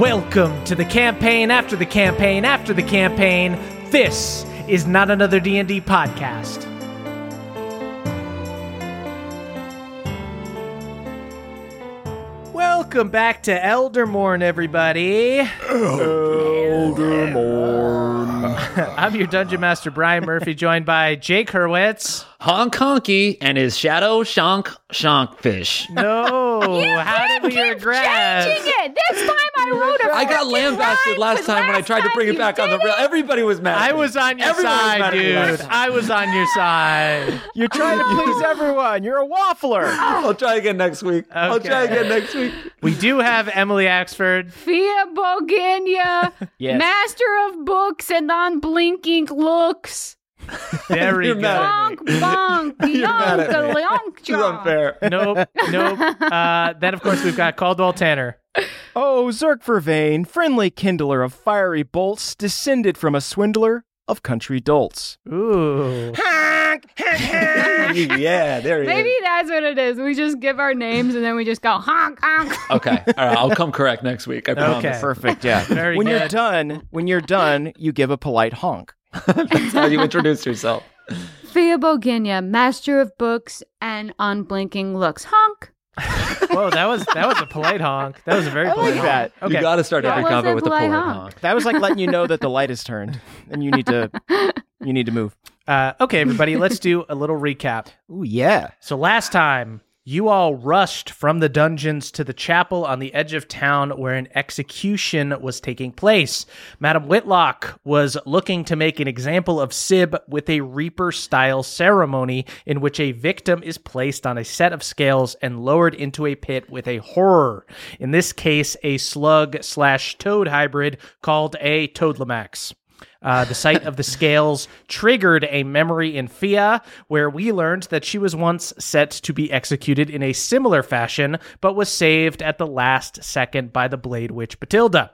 Welcome to the campaign after the campaign after the campaign. This is not another D&D podcast. Welcome back to Eldermourne, everybody. Eldermourne. I'm your Dungeon Master, Brian Murphy, joined by Jake Hurwitz. Honk Honky and his shadow Shonk Shonkfish. No, how did we regress? Changing it. This time I wrote a I got lambasted last last 'cause time when I tried to bring it back on the did rail. Everybody was mad. I was on your Everyone side, mad at me last dude. I was on your side. You're trying to please everyone. You're a waffler. I'll try again next week. I'll try again next week. We do have Emily Axford. Fia Boginia, Yes. master of books and unblinking looks. Very You're good. mad Bonk, bonk, You're mad at me. yonk, yonk, This is unfair. Nope, nope. Uh, then, of course, we've got Caldwell Tanner. Oh, Zerk Vervain, friendly kindler of fiery bolts, descended from a swindler of country dolts. Ooh. Honk. honk. Yeah, there he is. Maybe is. that's what it is. We just give our names and then we just go honk, honk. Okay, all right. I'll come correct next week. I promise. Okay. Perfect, yeah. Very when you're done, when you're done, you give a polite honk. That's how you introduce yourself. Fia Boginia, master of books and unblinking looks. Honk. Whoa, that was that was a polite honk. That was a very I polite like honk. Okay. You got to start That every was combo a with the polite polite honk. honk. That was like letting you know that the light is turned and you need to you need to move. Uh, okay, everybody, let's do a little recap. Ooh, yeah. So last time, you all rushed from the dungeons to the chapel on the edge of town where an execution was taking place. Madam Whitlock was looking to make an example of Sib with a Reaper style ceremony in which a victim is placed on a set of scales and lowered into a pit with a horror. In this case, a slug slash toad hybrid called a Toadlamax. Uh, the sight of the scales triggered a memory in Fia, where we learned that she was once set to be executed in a similar fashion, but was saved at the last second by the Blade Witch Batilda.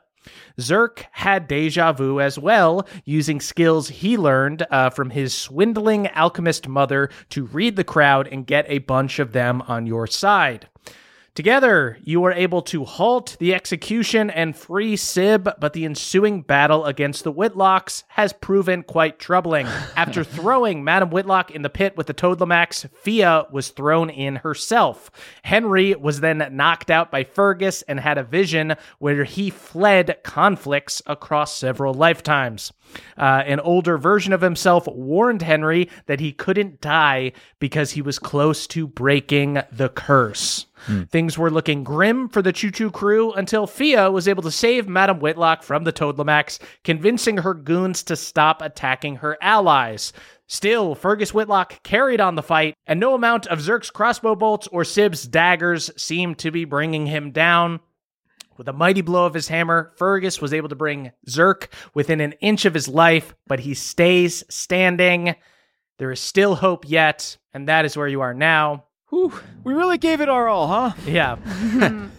Zerk had deja vu as well, using skills he learned uh, from his swindling alchemist mother to read the crowd and get a bunch of them on your side. Together, you were able to halt the execution and free Sib, but the ensuing battle against the Whitlocks has proven quite troubling. After throwing Madame Whitlock in the pit with the Toadlamax, Fia was thrown in herself. Henry was then knocked out by Fergus and had a vision where he fled conflicts across several lifetimes. Uh, an older version of himself warned Henry that he couldn't die because he was close to breaking the curse. Things were looking grim for the Choo Choo crew until Fia was able to save Madame Whitlock from the Toadlamax, convincing her goons to stop attacking her allies. Still, Fergus Whitlock carried on the fight, and no amount of Zerk's crossbow bolts or Sib's daggers seemed to be bringing him down. With a mighty blow of his hammer, Fergus was able to bring Zerk within an inch of his life, but he stays standing. There is still hope yet, and that is where you are now. Whew. We really gave it our all, huh? Yeah.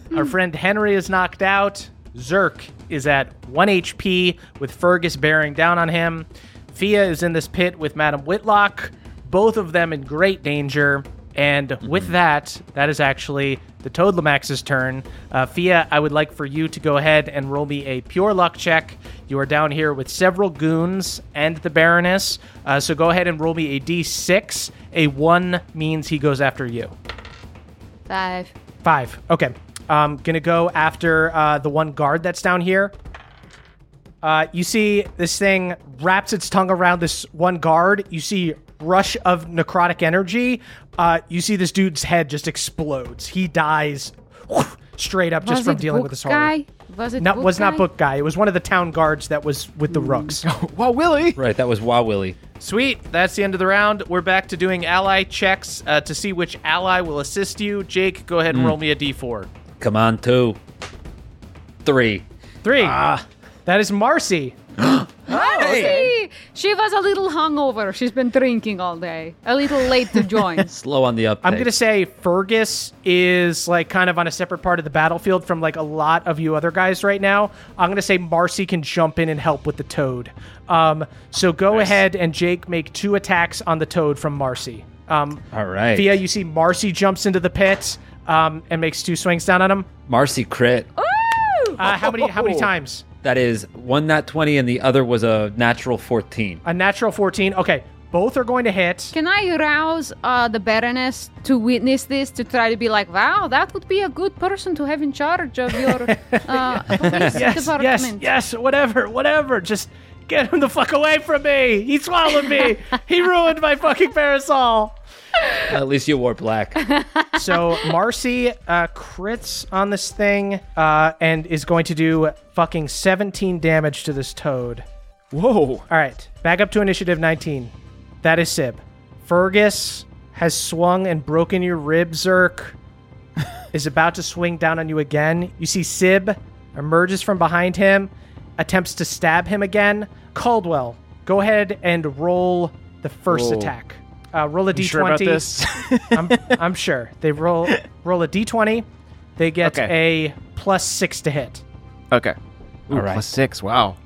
Our friend Henry is knocked out. Zerk is at 1 HP with Fergus bearing down on him. Fia is in this pit with Madam Whitlock, both of them in great danger. And with that, that is actually the Toad Lamax's turn. Uh, Fia, I would like for you to go ahead and roll me a pure luck check. You are down here with several goons and the Baroness. Uh, so go ahead and roll me a d6. A 1 means he goes after you. Five. Five. Okay. I'm um, gonna go after uh, the one guard that's down here. Uh, you see this thing wraps its tongue around this one guard. You see rush of necrotic energy. Uh, you see this dude's head just explodes. He dies straight up just Was from it dealing book with this horror. guy? Was it No, book was not guy? book guy. It was one of the town guards that was with the rooks. Wow, Willie. Right, that was Wow Willie. Sweet. That's the end of the round. We're back to doing ally checks uh, to see which ally will assist you. Jake, go ahead and roll me a d4. Come on, two. Three. Three. That is Marcy. See, she was a little hungover. She's been drinking all day. A little late to join. Slow on the uptake. I'm gonna say Fergus is like kind of on a separate part of the battlefield from like a lot of you other guys right now. I'm gonna say Marcy can jump in and help with the toad. Um, so go ahead and Jake make two attacks on the toad from Marcy. Um, All right. Fia, you see Marcy jumps into the pit um, and makes two swings down on him. Marcy crit. Uh, how many? How many times? That is one nat 20 and the other was a natural 14. A natural 14. Okay, both are going to hit. Can I rouse uh, the Baroness to witness this to try to be like, wow, that would be a good person to have in charge of your uh, police yes, department? yes, yes, whatever, whatever. Just get him the fuck away from me. He swallowed me. he ruined my fucking parasol. At least you wore black. So Marcy uh, crits on this thing uh, and is going to do fucking 17 damage to this toad. Whoa. All right, back up to initiative 19. That is Sib. Fergus has swung and broken your rib, Zerk. is about to swing down on you again. You see Sib emerges from behind him, attempts to stab him again. Caldwell, go ahead and roll the first Whoa. attack. Uh, roll a You d20. sure about this? I'm, I'm sure. They roll roll a d20. They get Okay. a plus six to hit. okay. Ooh, All right. Plus six. Wow.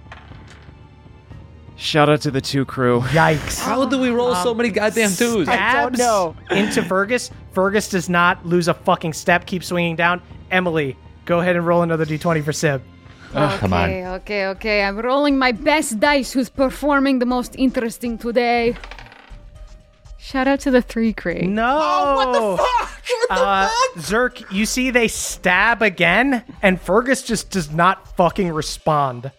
Shout out to the two crew. Yikes. How do we roll so many goddamn twos? stabs know. into Fergus. Fergus does not lose a fucking step, keep swinging down. Emily, go ahead and roll another d20 for Sib. okay, come on. okay, okay. I'm rolling my best dice who's performing the most interesting today. Shout out to the three crate. No. what the fuck? uh, Zerk, you see they stab again, and Fergus just does not fucking respond.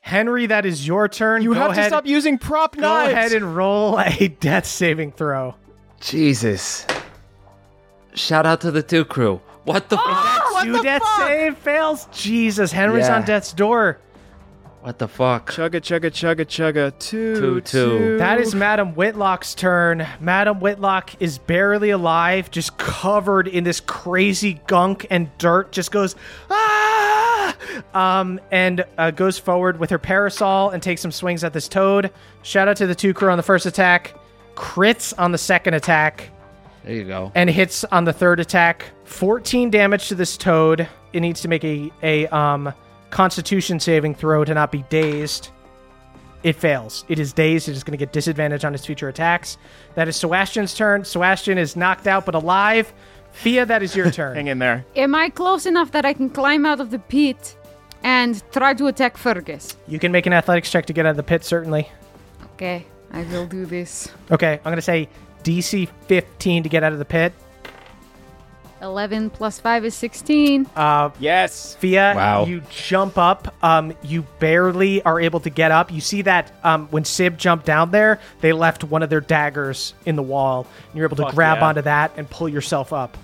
Henry, that is your turn. You go have ahead, to stop using prop Go knives. Go ahead and roll a death saving throw. Jesus. Shout out to the two crew. What the fuck? Two death save fails. Jesus, Henry's Yeah. on death's door. What the fuck? Chugga chugga chugga chugga. Two Two, two. That is Madam Whitlock's turn. Madam Whitlock is barely alive, just covered in this crazy gunk and dirt. Just goes ah, um, and uh, goes forward with her parasol and takes some swings at this toad. Shout out to the two crew on the first attack, crits on the second attack, There you go. and hits on the third attack. 14 damage to this toad. It needs to make a a um Constitution saving throw to not be dazed. It fails. It is dazed. It is going to get disadvantage on its future attacks. That is Sebastian's turn. Sebastian is knocked out but alive. Fia, that is your turn. Hang in there. Am I close enough that I can climb out of the pit and try to attack Fergus? You can make an athletics check to get out of the pit, certainly. Okay, I will do this. Okay, I'm going to say DC 15 to get out of the pit. 11 plus 5 is 16. Uh, Yes. Fia, Wow. you jump up. Um, you barely are able to get up. You see that um, when Sib jumped down there, they left one of their daggers in the wall. And you're able to Fuck grab yeah. onto that and pull yourself up.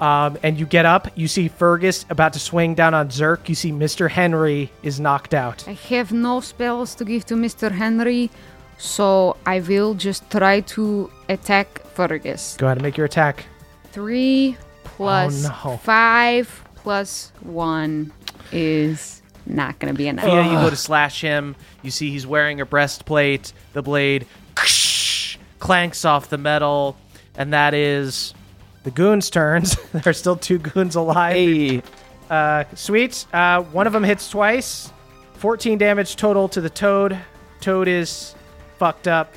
Um, and you get up. You see Fergus about to swing down on Zerk. You see Mr. Henry is knocked out. I have no spells to give to Mr. Henry, so I will just try to attack Fergus. Go ahead and make your attack. 3 plus Oh, no. 5 plus 1 is not going to be enough. Fia, you go to slash him. You see he's wearing a breastplate. The blade clanks off the metal, and that is the goons' turns. there are still two goons alive. Hey. Uh, sweet. Uh, one of them hits twice. 14 damage total to the toad. Toad is fucked up.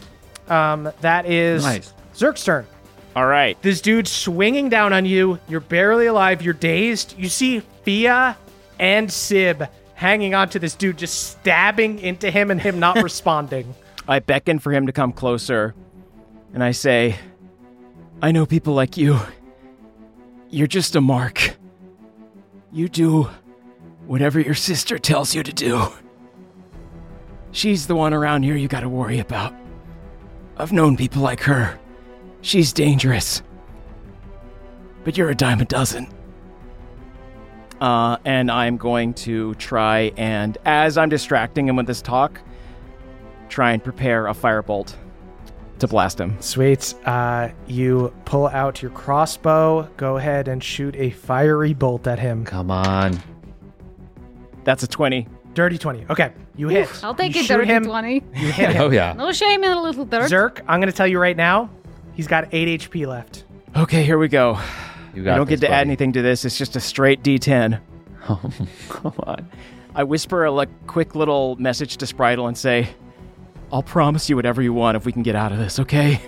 Um, that is Nice. Zerk's turn. All right. This dude swinging down on you. You're barely alive. You're dazed. You see Fia and Sib hanging on to this dude, just stabbing into him and him not responding. I beckon for him to come closer, and I say, I know people like you. You're just a mark. You do whatever your sister tells you to do. She's the one around here you gotta worry about. I've known people like her. She's dangerous. But you're a dime a dozen. Uh, and I'm going to try and, as I'm distracting him with this talk, try and prepare a firebolt to blast him. Sweet. Uh, you pull out your crossbow. Go ahead and shoot a fiery bolt at him. Come on. That's a 20. Dirty 20. Okay. You hit. I'll take you a dirty him. 20. You hit him. Oh yeah. No shame in a little dirt. Zerk, I'm going to tell you right now, he's got 8 HP left. Okay, here we go. You I got don't get this, to add anything to this. It's just a straight D10. Oh, come on. I whisper a like, quick little message to Spritel and say, I'll promise you whatever you want if we can get out of this, okay?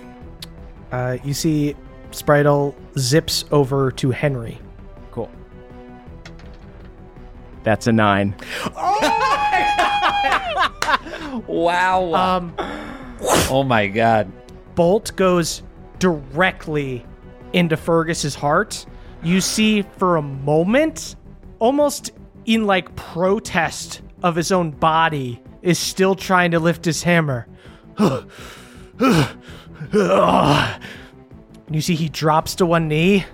Uh, you see Spritel zips over to Henry. Cool. That's a nine. Oh Wow. Um, oh my god. bolt goes directly into Fergus's heart. You see for a moment, almost in like protest of his own body, is still trying to lift his hammer. you see he drops to one knee,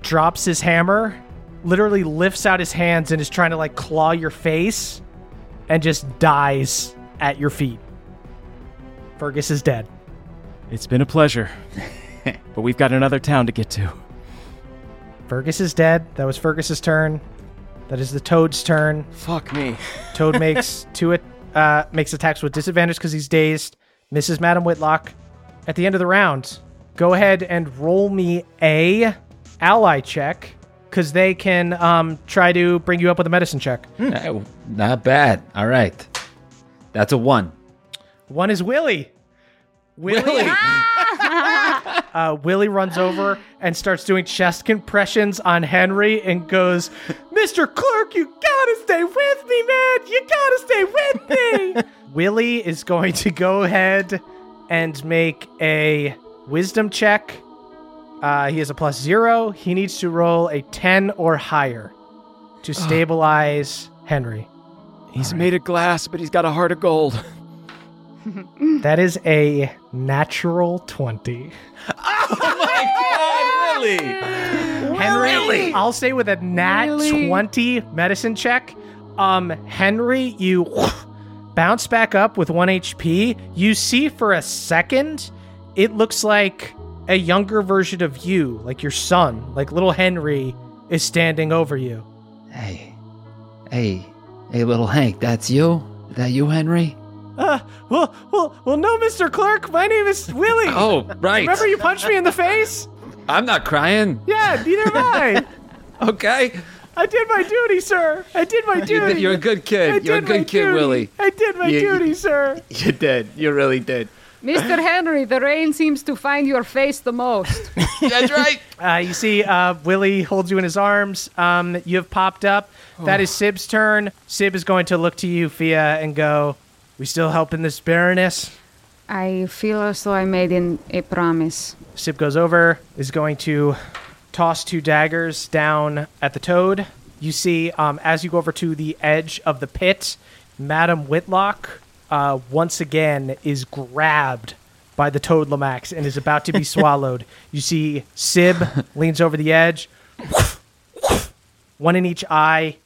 drops his hammer, literally lifts out his hands and is trying to like claw your face and just dies at your feet. Fergus is dead. It's been a pleasure. but we've got another town to get to. Fergus is dead. That was Fergus's turn. That is the Toad's turn. Fuck me. Toad makes two at, uh, makes attacks with disadvantage because he's dazed. Misses Madam Whitlock. At the end of the round, go ahead and roll me a ally check because they can um, try to bring you up with a medicine check. Oh, Not bad. All right. That's a one. One is Willie. Willie. uh, Willie runs over and starts doing chest compressions on Henry and goes, Mr. Clerk, you gotta stay with me, man. You gotta stay with me. Willie is going to go ahead and make a wisdom check. Uh, he has a plus zero. He needs to roll a 10 or higher to stabilize Henry. He's made of glass, but he's got a heart of gold. That is a natural 20. oh my really? Henry, I'll say with a nat Really? 20 medicine check, um, Henry, you bounce back up with 1 HP. You see for a second, it looks like a younger version of you, like your son, like little Henry is standing over you. Hey. Hey. Hey, little Hank, that's you? Is that you, Henry? Uh, well, well, well, no, Mr. Clerk, my name is Willie. Oh, right. Remember you punched me in the face? I'm not crying. Yeah, neither am I. Okay. I did my duty, sir. I did my You duty. did, you're a good I kid. You're a did my good kid, duty. Willie. I did my You- duty, sir. You did. You really did. Mr. Henry, the rain seems to find your face the most. That's right. Uh, you see, uh, Willie holds you in his arms. Um, you have popped up. That is Sib's turn. Sib is going to look to you, Fia, and go, "We still helping this Baroness?" I feel as though I made in a promise. Sib goes over, is going to toss two daggers down at the toad. You see, um, as you go over to the edge of the pit, Madam Whitlock uh, once again is grabbed by the toad Lamax and is about to be swallowed. You see, Sib leans over the edge, one in each eye,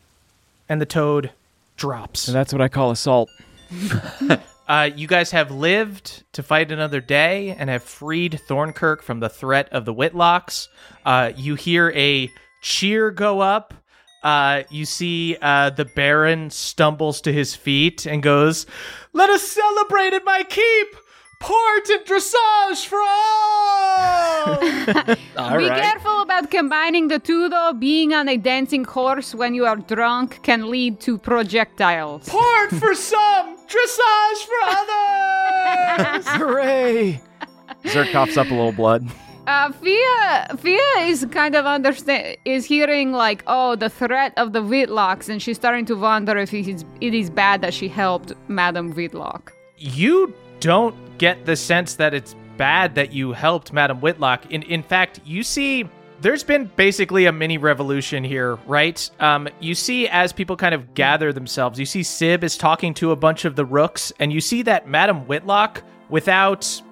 and the toad drops. So that's what I call assault. Uh, you guys have lived to fight another day and have freed Thornkirk from the threat of the Whitlocks. Uh, you hear a cheer go up. Uh, you see uh, the Baron stumbles to his feet and goes, Let us celebrate at my keep! Port and dressage for all! All Be right. careful about combining the two, though. Being on a dancing horse when you are drunk can lead to projectiles. Port for some, dressage for others! Hooray! Zerk coughs up a little blood. Uh, Fia, Fia is kind of understand is hearing like, oh, the threat of the Whitlocks, and she's starting to wonder if it is, it is bad that she helped Madame Whitlock. you don't get the sense that it's bad that you helped Madam Whitlock. In in fact, you see there's been basically a mini revolution here, right? Um, you see as people kind of gather themselves, you see Sib is talking to a bunch of the rooks, and you see that Madam Whitlock, without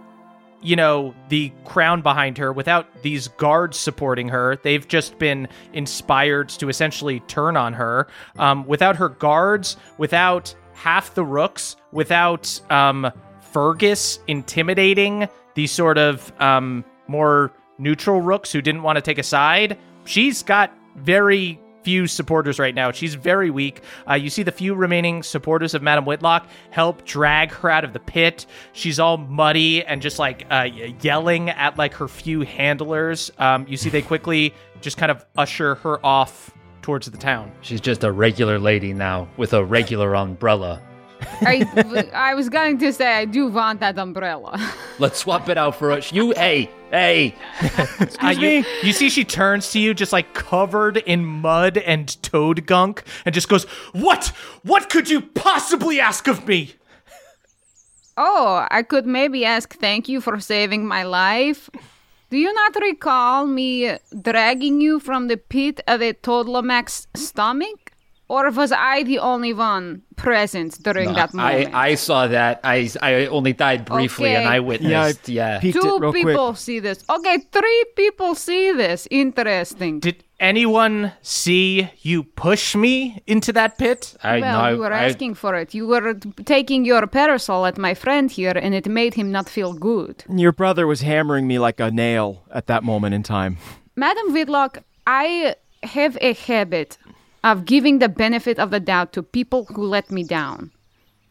you know, the crown behind her without these guards supporting her. They've just been inspired to essentially turn on her. Um, without her guards, without half the rooks, without um, Fergus intimidating these sort of um, more neutral rooks who didn't want to take a side, she's got very few supporters right now. She's very weak. Uh, you see the few remaining supporters of Madame Whitlock help drag her out of the pit. She's all muddy and just like uh, yelling at like her few handlers. Um, you see they quickly just kind of usher her off towards the town. She's just a regular lady now with a regular umbrella. I, I was going to say I do want that umbrella. Let's swap it out for us. You, hey, hey. Uh, you, you see she turns to you just like covered in mud and toad gunk and just goes, What? What could you possibly ask of me? oh, I could maybe ask thank you for saving my life. Do you not recall me dragging you from the pit of a Toddlermax's stomach? Or was I the only one present during that moment? I saw that. I, I only died briefly and I witnessed. Yeah. Peeked it Two people quick. see this. Okay, three people see this. Interesting. Did anyone see you push me into that pit? I well, know. you were I- asking for it. You were t- taking your parasol at my friend here, and it made him not feel good. Your brother was hammering me like a nail at that moment in time. Madam Whitlock, I have a habit of giving the benefit of the doubt to people who let me down.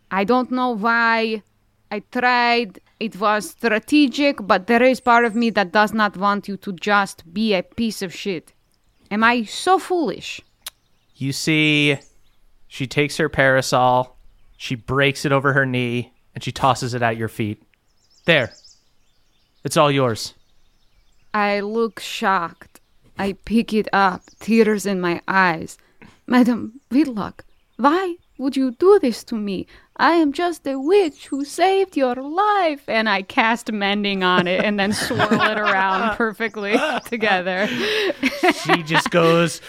I don't know why. I tried. It was strategic, but there is part of me that does not want you to just be a piece of shit. Am I so foolish? You see, she takes her parasol, she breaks it over her knee, and she tosses it at your feet. There. It's all yours. I look shocked. I pick it up, tears in my eyes. Madam Whitlock, why would you do this to me? I am just a witch who saved your life. And I cast mending on it and then swirl it around perfectly together. She just goes,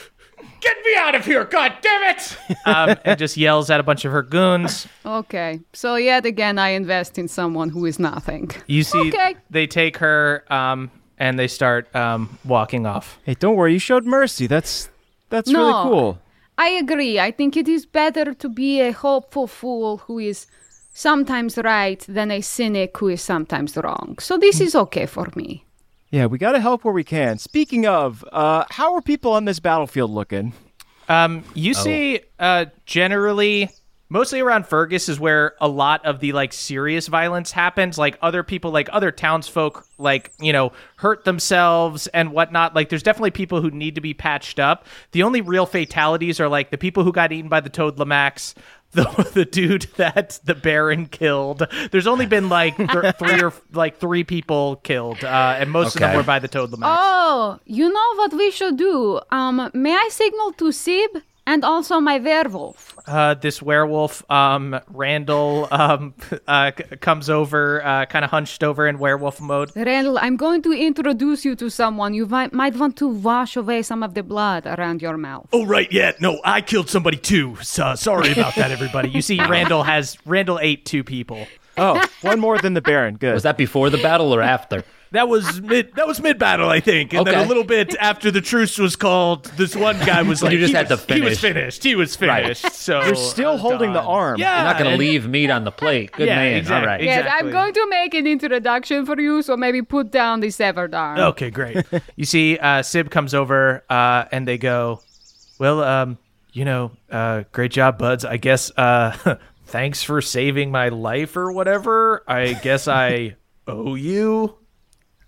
Get me out of here, god damn it! Um, and just yells at a bunch of her goons. Okay, so yet again, I invest in someone who is nothing. You see, Okay. they take her um, and they start um, walking off. Hey, don't worry, you showed mercy. That's that's really cool. I agree. I think it is better to be a hopeful fool who is sometimes right than a cynic who is sometimes wrong. So this is okay for me. Yeah, we gotta help where we can. Speaking of, uh, how are people on this battlefield looking? Um, you see, uh, generally, mostly around Fergus is where a lot of the like serious violence happens. Like other people, like other townsfolk, like you know, hurt themselves and whatnot. Like there's definitely people who need to be patched up. The only real fatalities are like the people who got eaten by the Toad Lamax. The, the dude that the Baron killed. There's only been like th- three or like three people killed, uh, and most of them were by the Toad Lamax. Oh, you know what we should do? Um, may I signal to Sib and also my werewolf? uh, this werewolf, um, Randall, um, uh, c- comes over, uh, kind of hunched over in werewolf mode. Randall, I'm going to introduce you to someone. You might, might want to wash away some of the blood around your mouth. Oh right, yeah, no, I killed somebody too. So sorry about that, everybody. You see, Randall has Randall ate two people. Oh, one more than the Baron. Good. Was that before the battle or after? That was mid. That was mid battle, I think, and then a little bit after the truce was called. This one guy was like, You just he had was, to He was finished. He was Right. finished. So You're still holding the arm. Yeah, You're not going to leave meat on the plate. Good Yeah, man. exactly. All right. Yes, Exactly. I'm going to make an introduction for you, so maybe put down the severed arm. Okay, great. you see, uh, Sib comes over, uh, and they go, "Well, um, you know, uh, great job, buds. I guess uh, thanks for saving my life or whatever. I guess I owe you.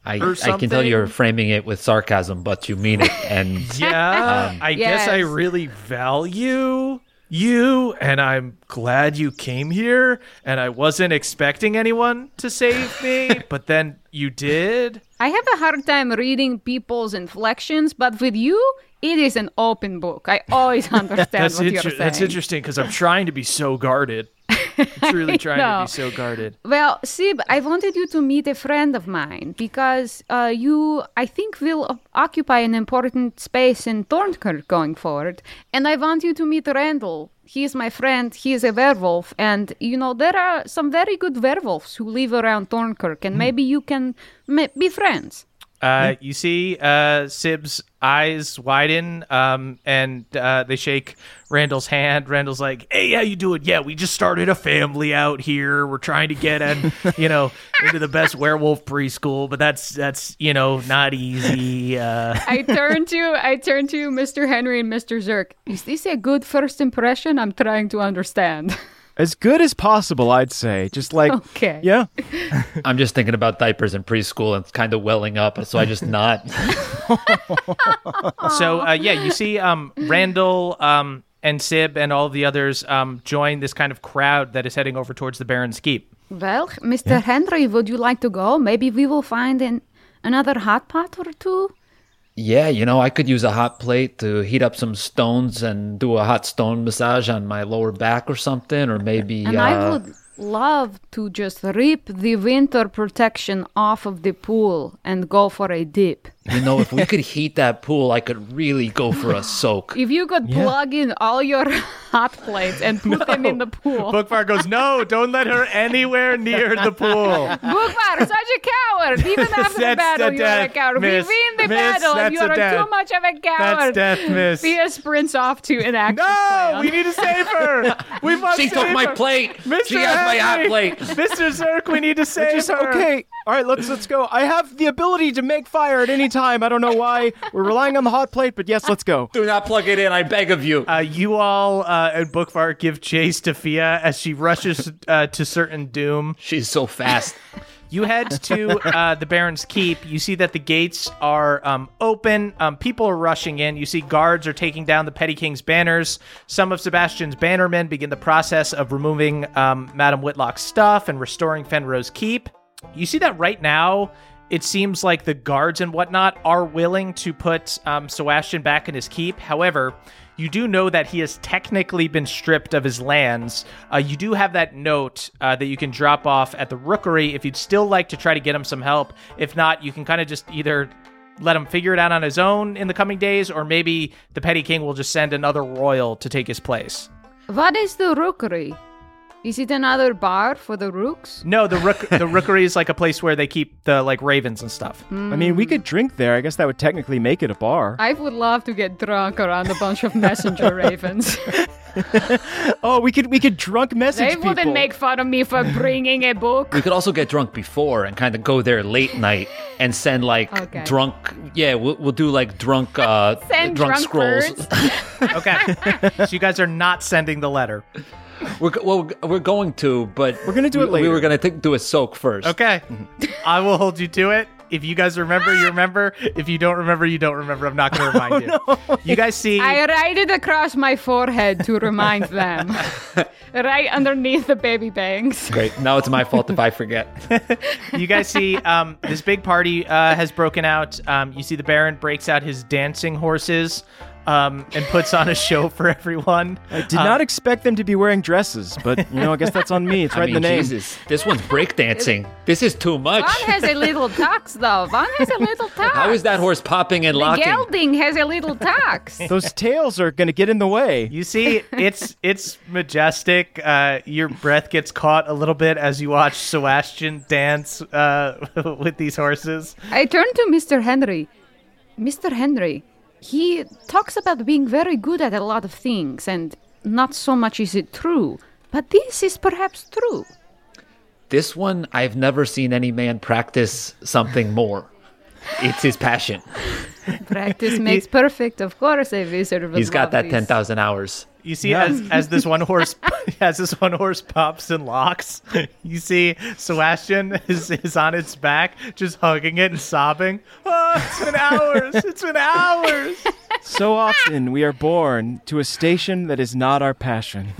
I, I can tell you're framing it with sarcasm, but you mean it. And Yeah, um, I guess I really value you, and I'm glad you came here. And I wasn't expecting anyone to save me, but then you did. I have a hard time reading people's inflections, but with you, it is an open book. I always understand That's what you're saying. that's interesting because I'm trying to be so guarded. Truly trying to be so guarded. Well, Sib, I wanted you to meet a friend of mine because uh, you, I think, will occupy an important space in Thornkirk going forward. And I want you to meet Randall. He is my friend. He is a werewolf. And, you know, there are some very good werewolves who live around Thornkirk. And maybe you can ma- be friends. Uh, you see uh, Sib's eyes widen, um, and uh, they shake Randall's hand. Randall's like, "Hey, how you doing? Yeah, we just started a family out here. We're trying to get in, you know, into the best werewolf preschool, but that's that's you know not easy." Uh, I turn to I turn to Mr. Henry and Mr. Zerk. Is this a good first impression? I'm trying to understand. As good as possible, I'd say. Just like, Okay. yeah. I'm just thinking about diapers in preschool and it's kind of welling up. So I just not. so uh, yeah, you see um, Randall um, and Sib and all the others um, join this kind of crowd that is heading over towards the Baron's Keep. Well, Mr. Henry, would you like to go? Maybe we will find an, another hot pot or two. Yeah, you know, I could use a hot plate to heat up some stones and do a hot stone massage on my lower back or something, or maybe. And uh, I would love to just rip the winter protection off of the pool and go for a dip. You know, if we could heat that pool, I could really go for a soak. If you could plug in all your hot plates and put them in the pool. Bookfire goes, "No, don't let her anywhere near the pool." Bookvar, such a coward. Even after the battle, the you are a coward. miss. we win the Miss, battle, and that's You are death. too much of a coward. That's death, miss. Fia sprints off to an action No, plan. we need to save her. We must She save took my plate. Mr. She has my hot Henry, plate. Mr. Zerk, we need to save Just, her. okay. All right, let's let's go. I have the ability to make fire at any time. I don't know why. We're relying on the hot plate, but yes, let's go. Do not plug it in, I beg of you. Uh, you all uh, and Bookfire give chase to Fia as she rushes uh, to certain doom. She's so fast. You head to uh, the Baron's Keep. You see that the gates are um, open. Um, people are rushing in. You see guards are taking down the Petty King's banners. Some of Sebastian's bannermen begin the process of removing um, Madame Whitlock's stuff and restoring Fenrose Keep. You see that right now. It seems like the guards and whatnot are willing to put um, Sebastian back in his keep. However, you do know that he has technically been stripped of his lands. Uh, you do have that note uh, that you can drop off at the rookery if you'd still like to try to get him some help. If not, you can kind of just either let him figure it out on his own in the coming days, or maybe the Petty King will just send another royal to take his place. What is the rookery? Is it another bar for the rooks? No, the rook- the rookery is like a place where they keep the like ravens and stuff. I mean, we could drink there. I guess that would technically make it a bar. I would love to get drunk around a bunch of messenger ravens. Oh, we could we could drunk message they wouldn't people. make fun of me for bringing a book. We could also get drunk before and kind of go there late night and send like Okay. drunk. Yeah, we'll, we'll do like drunk, uh, Send drunk, drunk scrolls. birds. Okay, so you guys are not sending the letter. We're well, we're going to, but We're gonna do it we, We were gonna th- do a soak first. Okay. I will hold you to it. If you guys remember, you remember. If you don't remember, you don't remember. I'm not going to remind you. You guys see. I write it across my forehead to remind them. right underneath the baby bangs. Great. Now it's my fault if I forget. you guys see um, this big party uh, has broken out. Um, you see the Baron breaks out his dancing horses um, and puts on a show for everyone. I did not expect them to be wearing dresses, but you know, I guess that's on me. It's I right mean, in the name. Jesus, this one's breakdancing. This is too much. One has a little tux, though. One has a little tux. How is that horse popping and The locking? gelding has a little tux. Those tails are going to get in the way. You see, it's it's majestic. Uh, your breath gets caught a little bit as you watch Sebastian dance uh, with these horses. I turn to Mr. Henry. Mr. Henry, he talks about being very good at a lot of things, and not so much is it true. But this is perhaps true. This one, I've never seen any man practice something more. It's his passion. Practice makes perfect, of course. A wizard would He's got that 10,000 hours. You see, as as this one horse as this one horse pops and locks, you see Sebastian is, is on its back, just hugging it and sobbing. Oh, it's been hours. It's been hours. So often we are born to a station that is not our passion.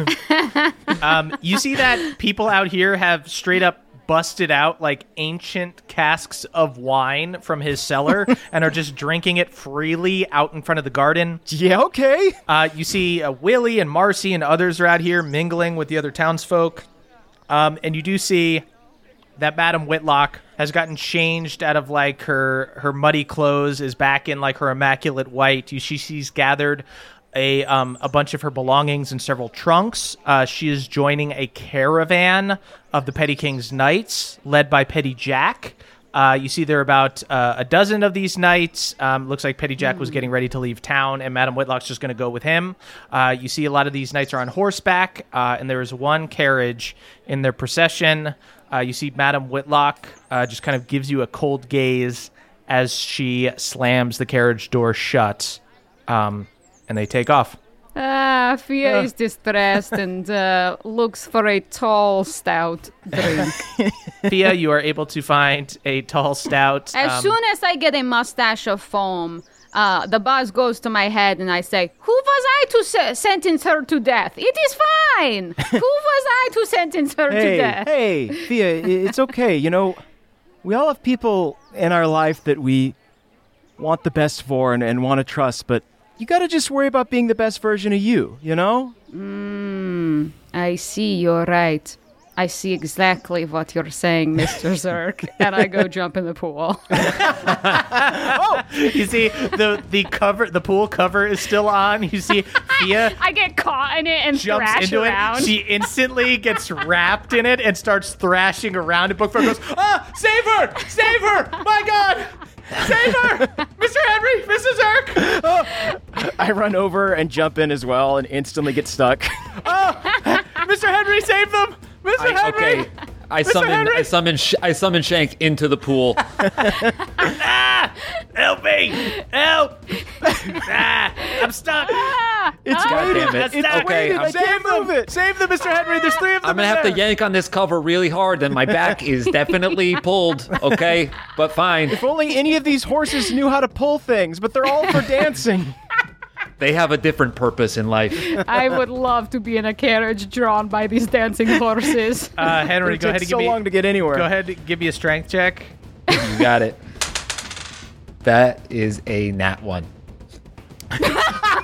Um, you see that people out here have straight up busted out like ancient casks of wine from his cellar and are just drinking it freely out in front of the garden. yeah, okay. Uh, you see uh, Willie and Marcy and others are out here mingling with the other townsfolk. Um, and you do see that Madam Whitlock has gotten changed out of like her her muddy clothes, is back in like her immaculate white. You she she's gathered a um, a bunch of her belongings in several trunks. Uh, she is joining a caravan of the Petty King's knights, led by Petty Jack. Uh, you see there are about uh, a dozen of these knights. Um, looks like Petty Jack was getting ready to leave town, and Madam Whitlock's just going to go with him. Uh, you see a lot of these knights are on horseback, uh, and there is one carriage in their procession. Uh, you see Madam Whitlock uh, just kind of gives you a cold gaze as she slams the carriage door shut, um, and they take off. Ah, Fia is distressed and uh, looks for a tall, stout drink. Fia, you are able to find a tall, stout. As um, soon as I get a mustache of foam, uh, the buzz goes to my head and I say, Who was I to se- sentence her to death? It is fine. Who was I to sentence her to death? hey, Fia, i- it's okay. You know, we all have people in our life that we want the best for and, and want to trust, but you got to just worry about being the best version of you, you know? I see, you're right. I see exactly what you're saying, Mr. Zerk. and I go jump in the pool. Oh, you see the the cover, the pool cover is still on. You see Fia I get caught in it and jumps thrash into around. it. She instantly gets wrapped in it and starts thrashing around. And Bookford goes, "Ah, save her! Save her! My God, save her! Mr. Henry, Mrs. Irk, I run over and jump in as well and instantly get stuck. Mr. Henry, save them! Mr. I, Henry!" okay. I summon Henry! I summon Sh- I summon Shank into the pool. Help me! Help! ah, I'm stuck. It's God weighted. damn it. It's It's. Okay, weighted. I'm- I can't move it. Save them, Mr. Henry. There's three of them. I'm gonna in have to yank on this cover really hard, and my back is definitely pulled. Okay, but fine. If only any of these horses knew how to pull things, but they're all for dancing. They have a different purpose in life. I would love to be in a carriage drawn by these dancing horses. Uh, Henry, It go ahead takes and give so me. long to get anywhere. Go ahead, give me a strength check. You got it. That is a nat one.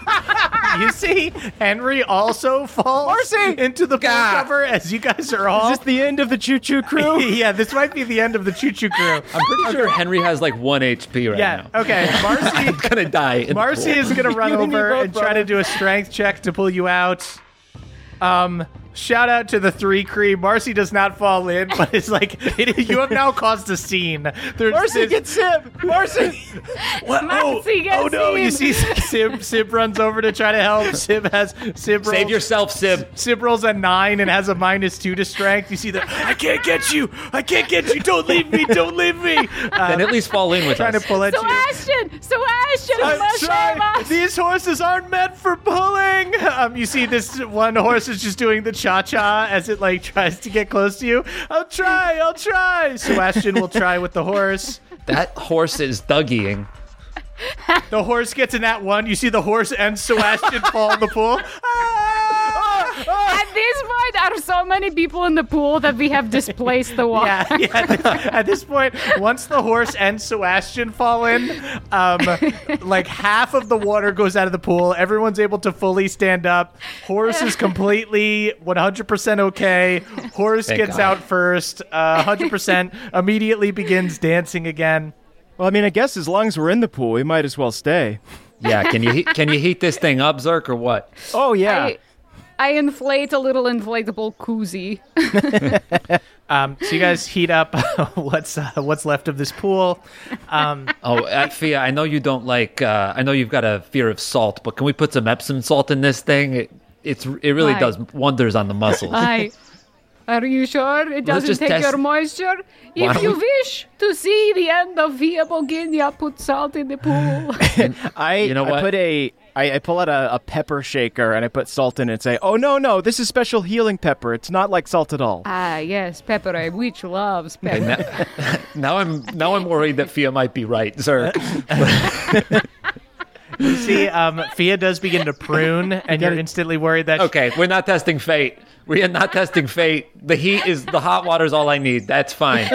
You see, Henry also falls Marcy! into the pool God. cover as you guys are all. Is this the end of the choo choo crew? yeah, this might be the end of the choo choo crew. I'm pretty sure Henry has like one HP right now. yeah. now. Okay. Marcy. I'm gonna die. In the Marcy pool. is gonna run You and me over both, and try to do a strength check to pull you out. Um. Shout out to the three cream. Marcy does not fall in, but it's like it, you have now caused a scene. There's, Marcy, there's- get Sib! Marcy! What? Marcy, oh, get oh no! You see, Sib. Sib. Sib runs over to try to help. Sib has Sib. Save yourself, Sib. Sib rolls a nine and has a minus two to strength. You see that? I can't get you. I can't get you. Don't leave me. Don't leave me. Uh, Then at least fall in with trying us. to pull at so you. Ashton, so Ashton, I'm must trying. These horses aren't meant for pulling. Um, you see, this one horse is just doing the cha cha as it like tries to get close to you. I'll try. I'll try. Sebastian will try with the horse. that horse is Dougieing. The horse gets in that one. You see the horse and Sebastian fall in the pool. Ah! At this there are so many people in the pool that we have displaced the water. Yeah, yeah. At this, at this point, once the horse and Sebastian fall in, um, like half of the water goes out of the pool. Everyone's able to fully stand up. Horse is completely 100% okay. Horse Thank gets God. out first. Uh, 100% immediately begins dancing again. Well, I mean, I guess as long as we're in the pool, we might as well stay. Yeah, can you heat, can you heat this thing up, Zerk, or what? Oh, yeah. I, I inflate a little inflatable koozie. Um, so you guys heat up what's uh, what's left of this pool. Um, Oh, uh, Fia, I know you don't like. Uh, I know you've got a fear of salt, but can we put some Epsom salt in this thing? It, it's it really Why? does wonders on the muscles. Aye. Are you sure it doesn't just take test- your moisture? Why If you we- wish to see the end of Fia Boginia, put salt in the pool. I, You know I what? put a I, I pull out a, a pepper shaker and I put salt in it and say, "Oh no, no, this is special healing pepper. It's not like salt at all." Ah, yes, pepper. A witch loves pepper. now, now I'm now I'm worried that Fia might be right, sir. You see, um, Fia does begin to prune, and you're instantly worried that Okay, we're not testing fate. We are not testing fate. The heat is the hot water is all I need. That's fine.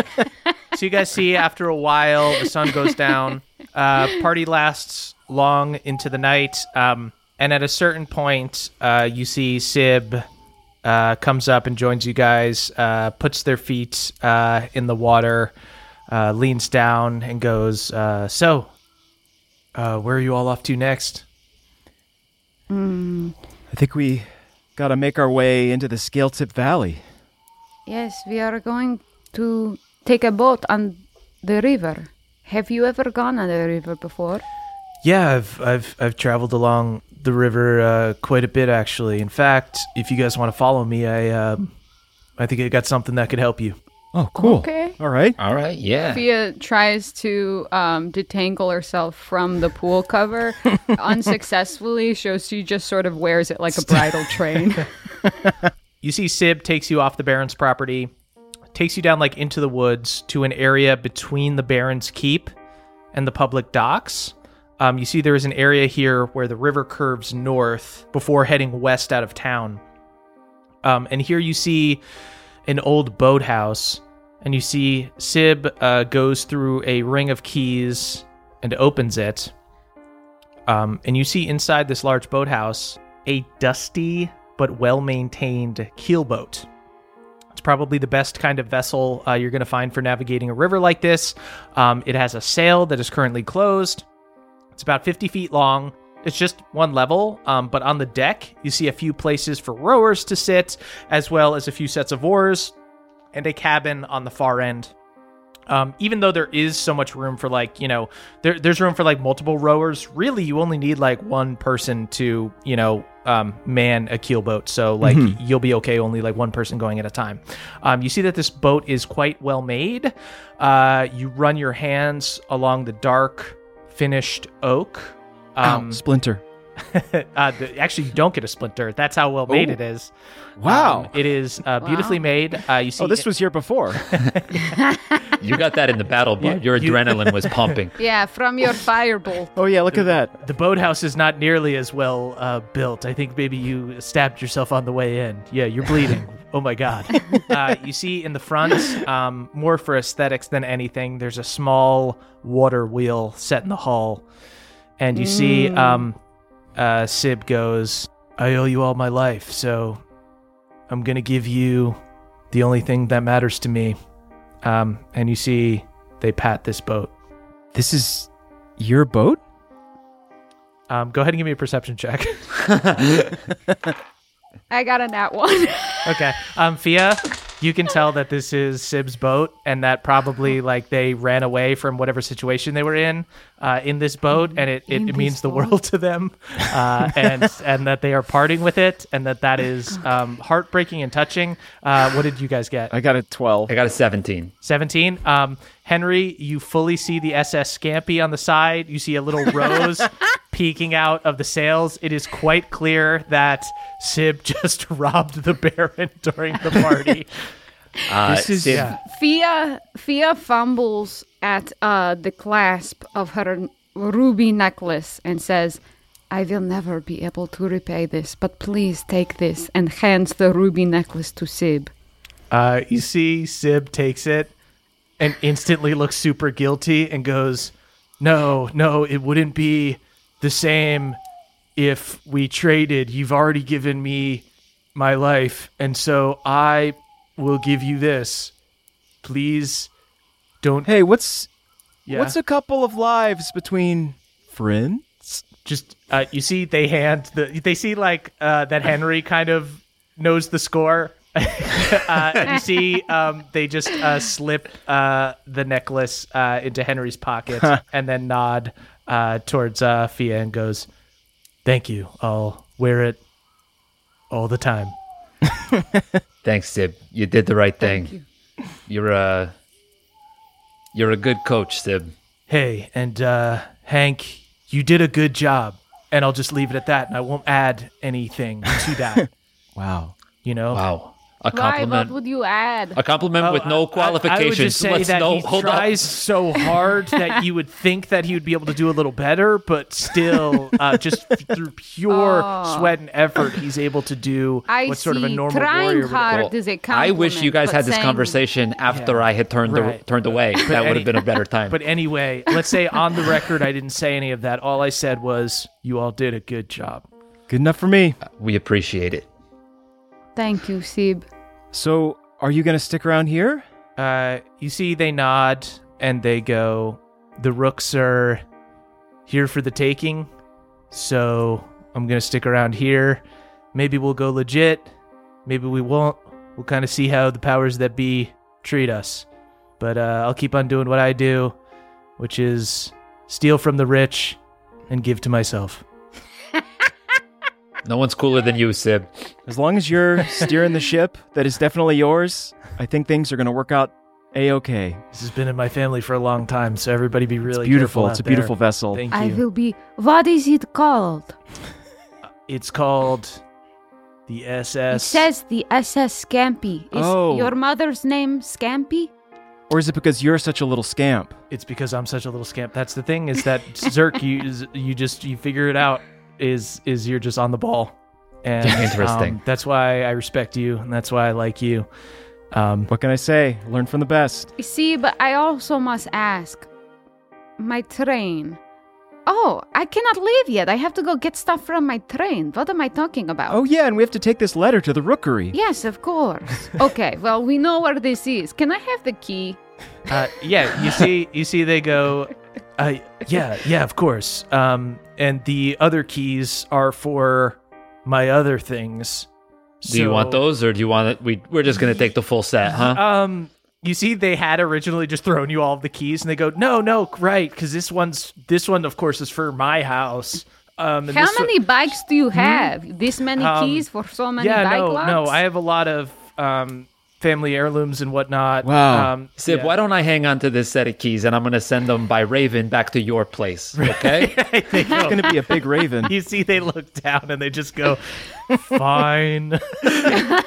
So you guys see after a while the sun goes down. Uh, party lasts long into the night, um, and at a certain point, uh, you see Sib uh, comes up and joins you guys. Uh, puts their feet uh, in the water, uh, leans down, and goes, uh, "So, uh, where are you all off to next?" I think we got to make our way into the Scale Tip Valley. yes, we are going to take a boat on the river. Have you ever gone on the river before? Yeah, I've I've I've traveled along the river uh, quite a bit actually. In fact, if you guys want to follow me, I um, I think I got something that could help you. Oh, cool. Okay. All right. All right, yeah. Fia tries to um, detangle herself from the pool cover unsuccessfully, so she just sort of wears it like a bridal train. You see Sib takes you off the Baron's property, takes you down like into the woods to an area between the Baron's keep and the public docks. Um, you see there is an area here where the river curves north before heading west out of town. Um, and here you see an old boathouse, and you see Sib uh, goes through a ring of keys and opens it. Um, and you see inside this large boathouse a dusty but well maintained keelboat. It's probably the best kind of vessel uh, you're going to find for navigating a river like this. Um, it has a sail that is currently closed. It's about 50 feet long. It's just one level, um, but on the deck, you see a few places for rowers to sit, as well as a few sets of oars and a cabin on the far end. Um, even though there is so much room for like you know there, there's room for like multiple rowers really you only need like one person to you know um, man a keelboat so like you'll be okay only like one person going at a time um, you see that this boat is quite well made uh, you run your hands along the dark finished oak Um, Splinter. uh, the, actually you don't get a splinter that's how well made Ooh. it is Wow. Um, it is uh, beautifully made uh, you see oh, this was here before. You got that in the battle, but Your you- adrenaline was pumping. yeah, from your firebolt. oh yeah, look at that. The boathouse is not nearly as well uh, built. I think maybe you stabbed yourself on the way in. Yeah, you're bleeding. oh my god. Uh, you see in the front, um, more for aesthetics than anything. There's a small water wheel set in the hull, and you see um, uh, Sib goes, "I owe you all my life, so I'm gonna give you the only thing that matters to me." Um, and you see they pat this boat. This is your boat? Um, go ahead and give me a perception check. I got a nat one. Okay. Um, Fia, you can tell that this is Sib's boat, and that probably like they ran away from whatever situation they were in uh, in this boat, and it, it, it means the world to them, uh, and and that they are parting with it, and that that is um, heartbreaking and touching. Uh, what did you guys get? I got a 12. I got a 17. 17. Um, Henry, you fully see the SS Scampy on the side. You see a little rose peeking out of the sails. It is quite clear that Sib just robbed the Baron during the party. Uh, This is- Sid, yeah. Fia Fia fumbles at uh, the clasp of her ruby necklace and says, "I will never be able to repay this, but please take this." And hands the ruby necklace to Sib. Uh, you see Sib takes it and instantly looks super guilty and goes, No, no, it wouldn't be the same if we traded. You've already given me my life, and so I will give you this. Please don't. Hey, what's yeah. what's a couple of lives between friends? just uh, you see they hand the they see like uh, that Henry kind of knows the score. uh, you see um, they just uh, slip uh, the necklace uh, into Henry's pocket and then nod uh, towards uh, Fia and goes, "Thank you. I'll wear it all the time." thanks, Sib. You did the right thing. You're a you're a good coach, Sib. Hey, and uh, Hank, you did a good job. and I'll just leave it at that, and I won't add anything to that. Wow. You know. Wow. A Why? What compliment. would you add? A compliment with no I- I- qualifications. I, would just say Let's that no, he hold tries up. so hard that you would think that he would be able to do a little better, but still, uh, just through pure Oh. sweat and effort, he's able to do I what sort of a normal Trying warrior would hard Well, is a I compliment. wish you guys had this saying- conversation after I had turned Right. the, turned away. that would have been a better time. But anyway, let's say on the record, I didn't say any of that. All I said was, "You all did a good job." Good enough for me. we appreciate it. Thank you, Sib. So, are you going to stick around here? Uh, you see, they nod and they go, "The rooks are here for the taking, so I'm gonna stick around here. Maybe we'll go legit. Maybe we won't. We'll kind of see how the powers that be treat us. But uh, I'll keep on doing what I do, which is steal from the rich and give to myself." No one's cooler than you, Sib. As long as you're steering the ship that is definitely yours, I think things are going to work out a okay. This has been in my family for a long time, so everybody be really It's beautiful. careful It's a out beautiful vessel. Thank you. I will be. What is it called? Uh, it's called the SS. It says the SS Scampy. Is Oh. your mother's name Scampy? Or is it because you're such a little scamp? It's because I'm such a little scamp. That's the thing is that Zerk, you you just you figure it out. Is is you're just on the ball, and Interesting. um, that's why I respect you, and that's why I like you. Um, What can I say? Learn from the best. You See, but I also must ask. My train. Oh, I cannot leave yet. I have to go get stuff from my train. What am I talking about? Oh, yeah, and we have to take this letter to the rookery. Yes, of course. okay, well, we know where this is. Can I have the key? uh, yeah, you see, you see, they go. Uh, yeah, yeah, of course. Um, and the other keys are for my other things. Do you want those, or do you want it? We we're just gonna take the full set, huh? Um, you see, they had originally just thrown you all of the keys, and they go, "No, no, right, because this one's this one, of course, is for my house." Um, and How this one- many bikes do you have? This many Um, keys for so many yeah, bike no, locks? no, I have a lot of um family heirlooms and whatnot. Wow. Um, Sib, yeah. why don't I hang on to this set of keys and I'm gonna send them by Raven back to your place, okay? They It's go- going to be a big raven. you see, they look down and they just go, "Fine."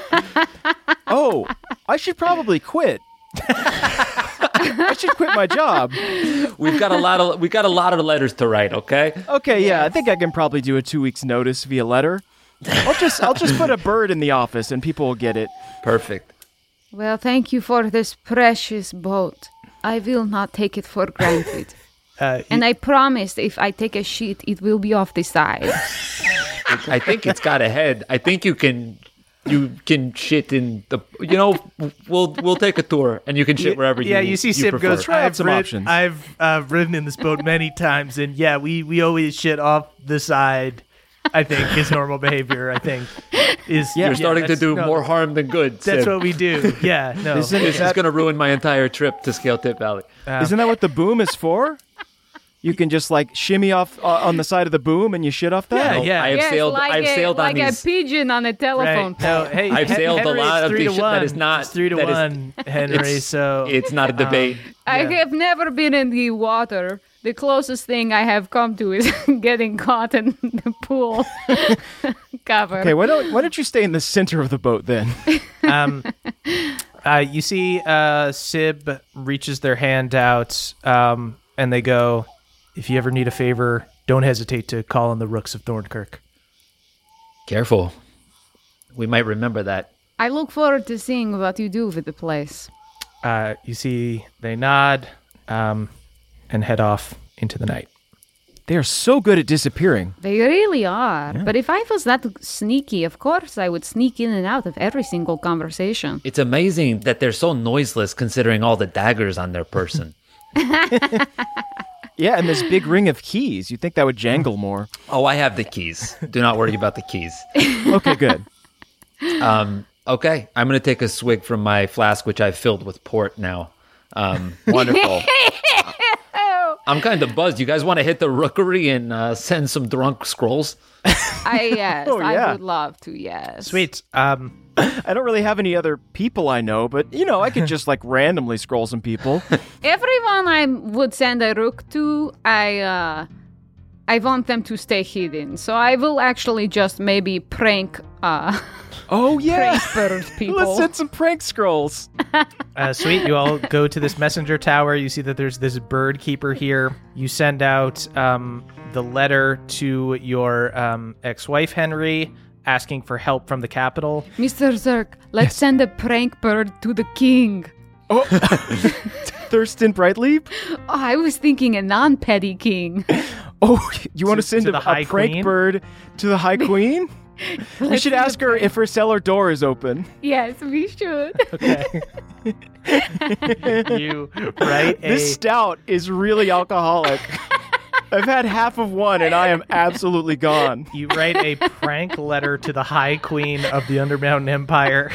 Oh, I should probably quit. I should quit my job. We've got a lot of we got a lot of letters to write, okay? Okay, yeah, I think I can probably do a two weeks notice via letter. I'll just I'll just put a bird in the office and people will get it. Perfect. Well, thank you for this precious boat. I will not take it for granted. Uh, and I promise if I take a shit, it will be off the side. I think it's got a head. I think you can you can shit in the you know we'll we'll take a tour and you can shit wherever you yeah, you see, Sib goes. Try out I've some rid- options." I've uh, ridden in this boat many times, and yeah, we we always shit off the side. I think is normal behavior. I think is You're starting to do no, more harm than good. That's Sib. what we do. Yeah, no. Isn't, This is is going to ruin my entire trip to Scale Tip Valley. isn't that what the boom is for? You can just like shimmy off uh, on the side of the boom and you shit off that. Yeah, yeah. I have yes, sailed. like I've a, sailed like on a pigeon on a telephone Right. No, pole. hey, I've Hen- sailed a Henry, lot of three these to shit that one. is not- It's three to that is- one, Henry. it's- so It's not a debate. I Yeah. have never been in the water. The closest thing I have come to is getting caught in the pool cover. Okay, why don't why don't you stay in the center of the boat then? um, uh, you see, uh, Sib reaches their hand out, um, and they go, "If you ever need a favor, don't hesitate to call on the Rooks of Thornkirk." Careful. We might remember that. I look forward to seeing what you do with the place. Uh, you see, they nod, um, and head off into the night. They are so good at disappearing. They really are. But if I was that sneaky, of course I would sneak in and out of every single conversation. It's amazing that they're so noiseless considering all the daggers on their person. Yeah, and this big ring of keys. You'd think that would jangle more. oh, I have the keys. Do not worry about the keys. Okay, good. Um, okay, I'm going to take a swig from my flask, which I've filled with port now. Um, wonderful. I'm kind of buzzed. You guys want to hit the rookery and uh, send some drunk scrolls? I yes, Oh, I would love to, yes. Sweet. Um, I don't really have any other people I know, but you know, I could just like randomly scroll some people. Everyone I would send a rook to, I uh I want them to stay hidden. So I will actually just maybe prank uh Oh yeah. prank bird people. Let's send some prank scrolls. Uh, sweet. You all go to this messenger tower. You see that there's this bird keeper here. You send out um, the letter to your um, ex-wife Henry, asking for help from the capital. Mr. Zerk, let's send a prank bird to the king. Oh, Thurston Brightleap. Oh, I was thinking a non-petty king. Oh, you want to To- send to a, the a prank Queen? bird to the High Queen? we should ask her if her cellar door is open. yes, we should. Okay. you write a This stout is really alcoholic. I've had half of one and I am absolutely gone. you write a prank letter to the High Queen of the Undermountain Empire.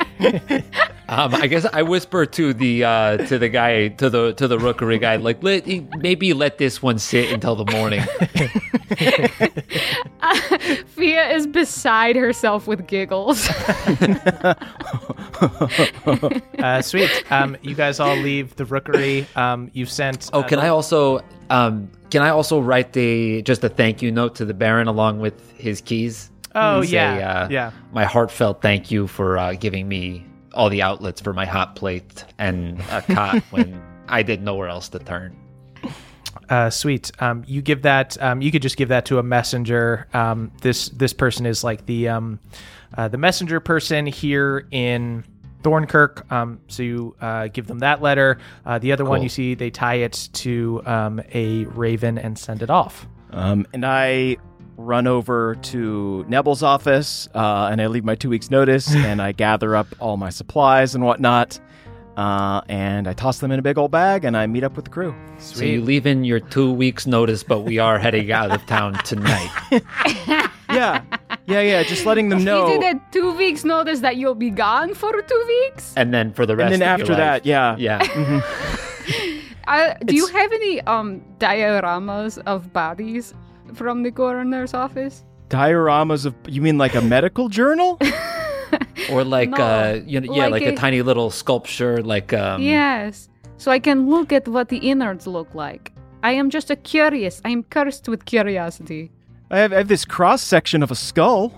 Um, I guess I whisper to the uh, to the guy to the to the rookery guy like let maybe let this one sit until the morning. Fia is beside herself with giggles. Uh, sweet. Um, you guys all leave the rookery. Um, you've sent. Oh, uh, can I also um, can I also write the just a thank you note to the Baron along with his keys? Oh, Say, yeah, uh, yeah. My heartfelt thank you for uh, giving me all the outlets for my hot plate and a cot when I did nowhere else to turn. Uh, sweet. Um, you give that. Um, you could just give that to a messenger. Um, this this person is like the um, uh, the messenger person here in Thornkirk. Um, so you uh, give them that letter. Uh, the other one you see they tie it to um, a raven and send it off. Um, and I run over to Nebel's office uh, and I leave my two weeks' notice and I gather up all my supplies and whatnot. Uh, and I toss them in a big old bag and I meet up with the crew. So you leave in your two weeks notice, but we are heading out of town tonight. Yeah, yeah, yeah. Just letting them Is know. it a two weeks notice that you'll be gone for two weeks? And then for the rest and then after that, life- yeah. Yeah. Uh, do you have any um dioramas of bodies from the coroner's office? Dioramas of you mean like a medical journal? Or like No, uh you know, yeah, like like, a, a- tiny little sculpture like um yes. So I can look at what the innards look like. I am just a curious. I am cursed with curiosity. I have, I have this cross section of a skull.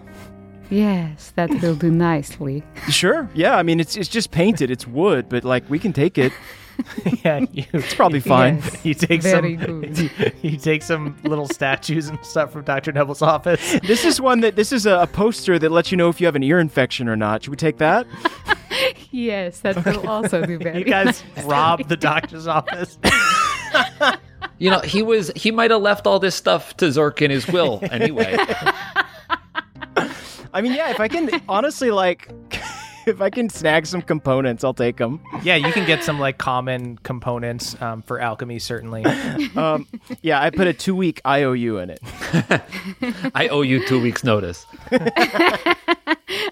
Yes, that will do nicely. Sure. Yeah. I mean, it's it's just painted. It's wood, but like we can take it. yeah, you, It's probably fine. Yes. you take Very some. good. You, you take some little statues and stuff from Doctor Neville's office. This is one that this is a, a poster that lets you know if you have an ear infection or not. Should we take that? Yes, that will also be very. You guys rob the doctor's office. You know, he was he might have left all this stuff to Zerk in his will anyway. I mean, yeah. If I can honestly like, if I can snag some components, I'll take them. Yeah, you can get some like common components um, for alchemy, certainly. Um, yeah, I put a two week IOU in it. I owe you two weeks notice.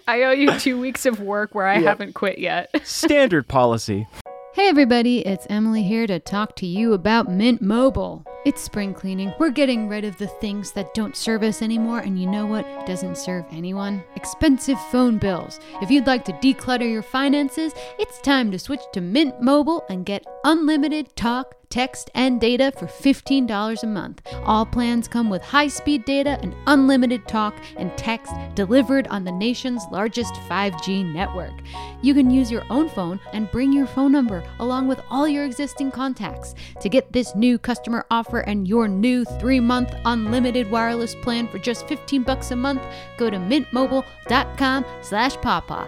I owe you two weeks of work where I haven't quit yet. Standard policy. Hey everybody, it's Emily here to talk to you about Mint Mobile. It's spring cleaning. We're getting rid of the things that don't serve us anymore, and you know what doesn't serve anyone? Expensive phone bills. If you'd like to declutter your finances, it's time to switch to Mint Mobile and get unlimited talk, text, and data for $15 a month. All plans come with high speed data and unlimited talk and text delivered on the nation's largest 5G network. You can use your own phone and bring your phone number along with all your existing contacts. To get this new customer offer and your new 3-month unlimited wireless plan for just 15 bucks a month, go to mintmobile.com slash pawpaw.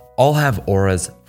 all have auras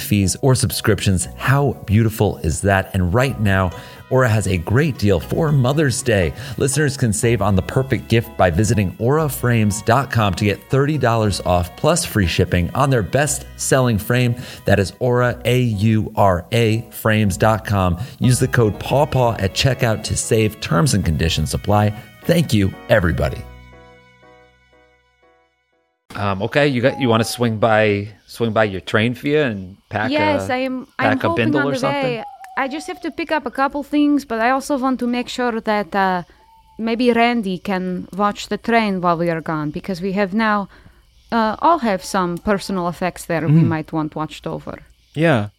fees or subscriptions. How beautiful is that? And right now, Aura has a great deal for Mother's Day. Listeners can save on the perfect gift by visiting auraframes.com to get $30 off plus free shipping on their best selling frame. That is Aura, A U R A, frames.com. Use the code PAWPAW at checkout to save. Terms and conditions apply. Thank you, everybody. Um, okay, you got you want to swing by swing by your train Fia and pack yes, a, I am. pack I'm a hoping bindle on or the something. way. I just have to pick up a couple things, but I also want to make sure that uh, maybe Randy can watch the train while we are gone because we have now uh, all have some personal effects there we might want watched over. Yeah.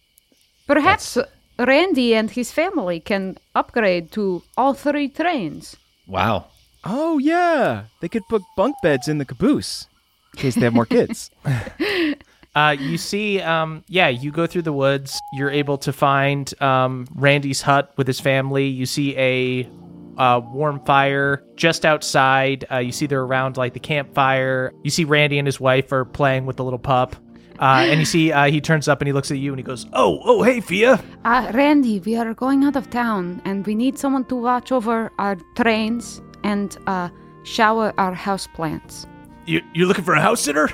Perhaps Randy and his family can upgrade to all three trains. Wow. Oh, yeah. They could put bunk beds in the caboose in case they have more kids. Uh, you see, um, yeah, you go through the woods. You're able to find um, Randy's hut with his family. You see a uh, warm fire just outside. Uh, you see they're around like the campfire. You see Randy and his wife are playing with the little pup. Uh, and you see uh, he turns up and he looks at you and he goes, "Oh, oh, hey, Fia." Uh, Randy, we are going out of town and we need someone to watch over our trains and uh, shower our houseplants. You you looking for a house sitter?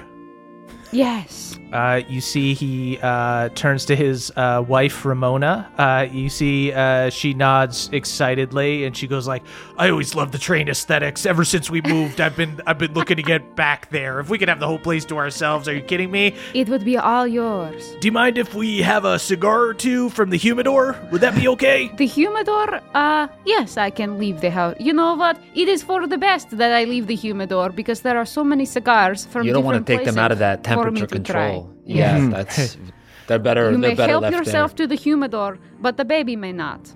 Yes. Uh, you see he uh, turns to his uh, wife Ramona. Uh, you see uh, she nods excitedly, and she goes like, "I always loved the train aesthetics. Ever since we moved, I've been I've been looking to get back there. If we could have the whole place to ourselves, are you kidding me? It would be all yours. Do you mind if we have a cigar or two from the humidor? Would that be okay?" The humidor, uh, yes, I can leave the house. You know what? It is for the best that I leave the humidor because there are so many cigars from You don't want to different take them out of that places for me temperature control. try. Control. Yeah, that's they're better. You they're may better help left yourself to the humidor, but the baby may not.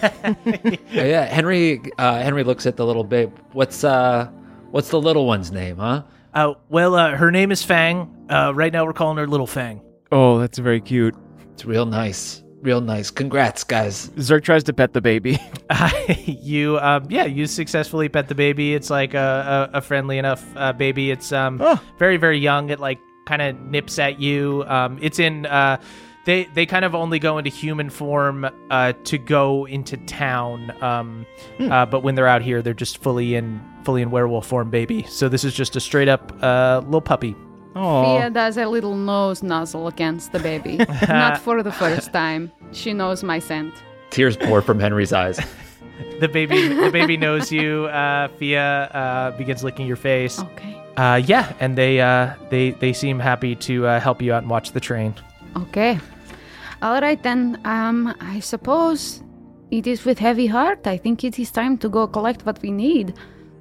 there. Yeah, Henry. Uh, Henry looks at the little babe. What's uh, what's the little one's name, huh? Uh, well, uh, her name is Fang. Uh, right now we're calling her Little Fang. oh, that's very cute. It's real nice, real nice. Congrats, guys. Zerk tries to pet the baby. you um yeah you successfully pet the baby it's like a, a, a friendly enough uh, baby it's um Oh. very very young it like kind of nips at you um it's in uh they they kind of only go into human form uh to go into town um uh but when they're out here they're just fully in fully in werewolf form baby so this is just a straight up uh little puppy Oh, Fia does a little nose nuzzle against the baby. Not for the first time. She knows my scent. Tears pour from Henry's eyes. the baby the baby knows you uh Fia uh begins licking your face Okay. Uh, yeah, and they uh, they they seem happy to uh, help you out and watch the train. Okay. All right then. Um, I suppose it is with heavy heart. I think it is time to go collect what we need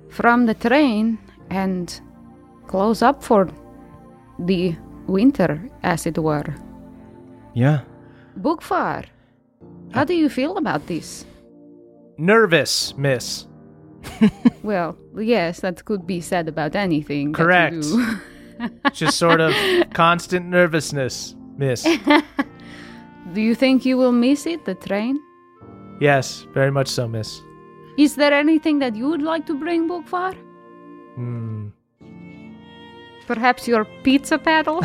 from the train and close up for the winter, as it were. yeah. Bookfar, how do you feel about this? Nervous, Miss. Well, yes, that could be said about anything. that you Correct. do. Just sort of constant nervousness, Miss. do you think you will miss it, the train? Yes, very much so, Miss. Is there anything that you would like to bring, Bookfar? Hmm. Perhaps your pizza paddle?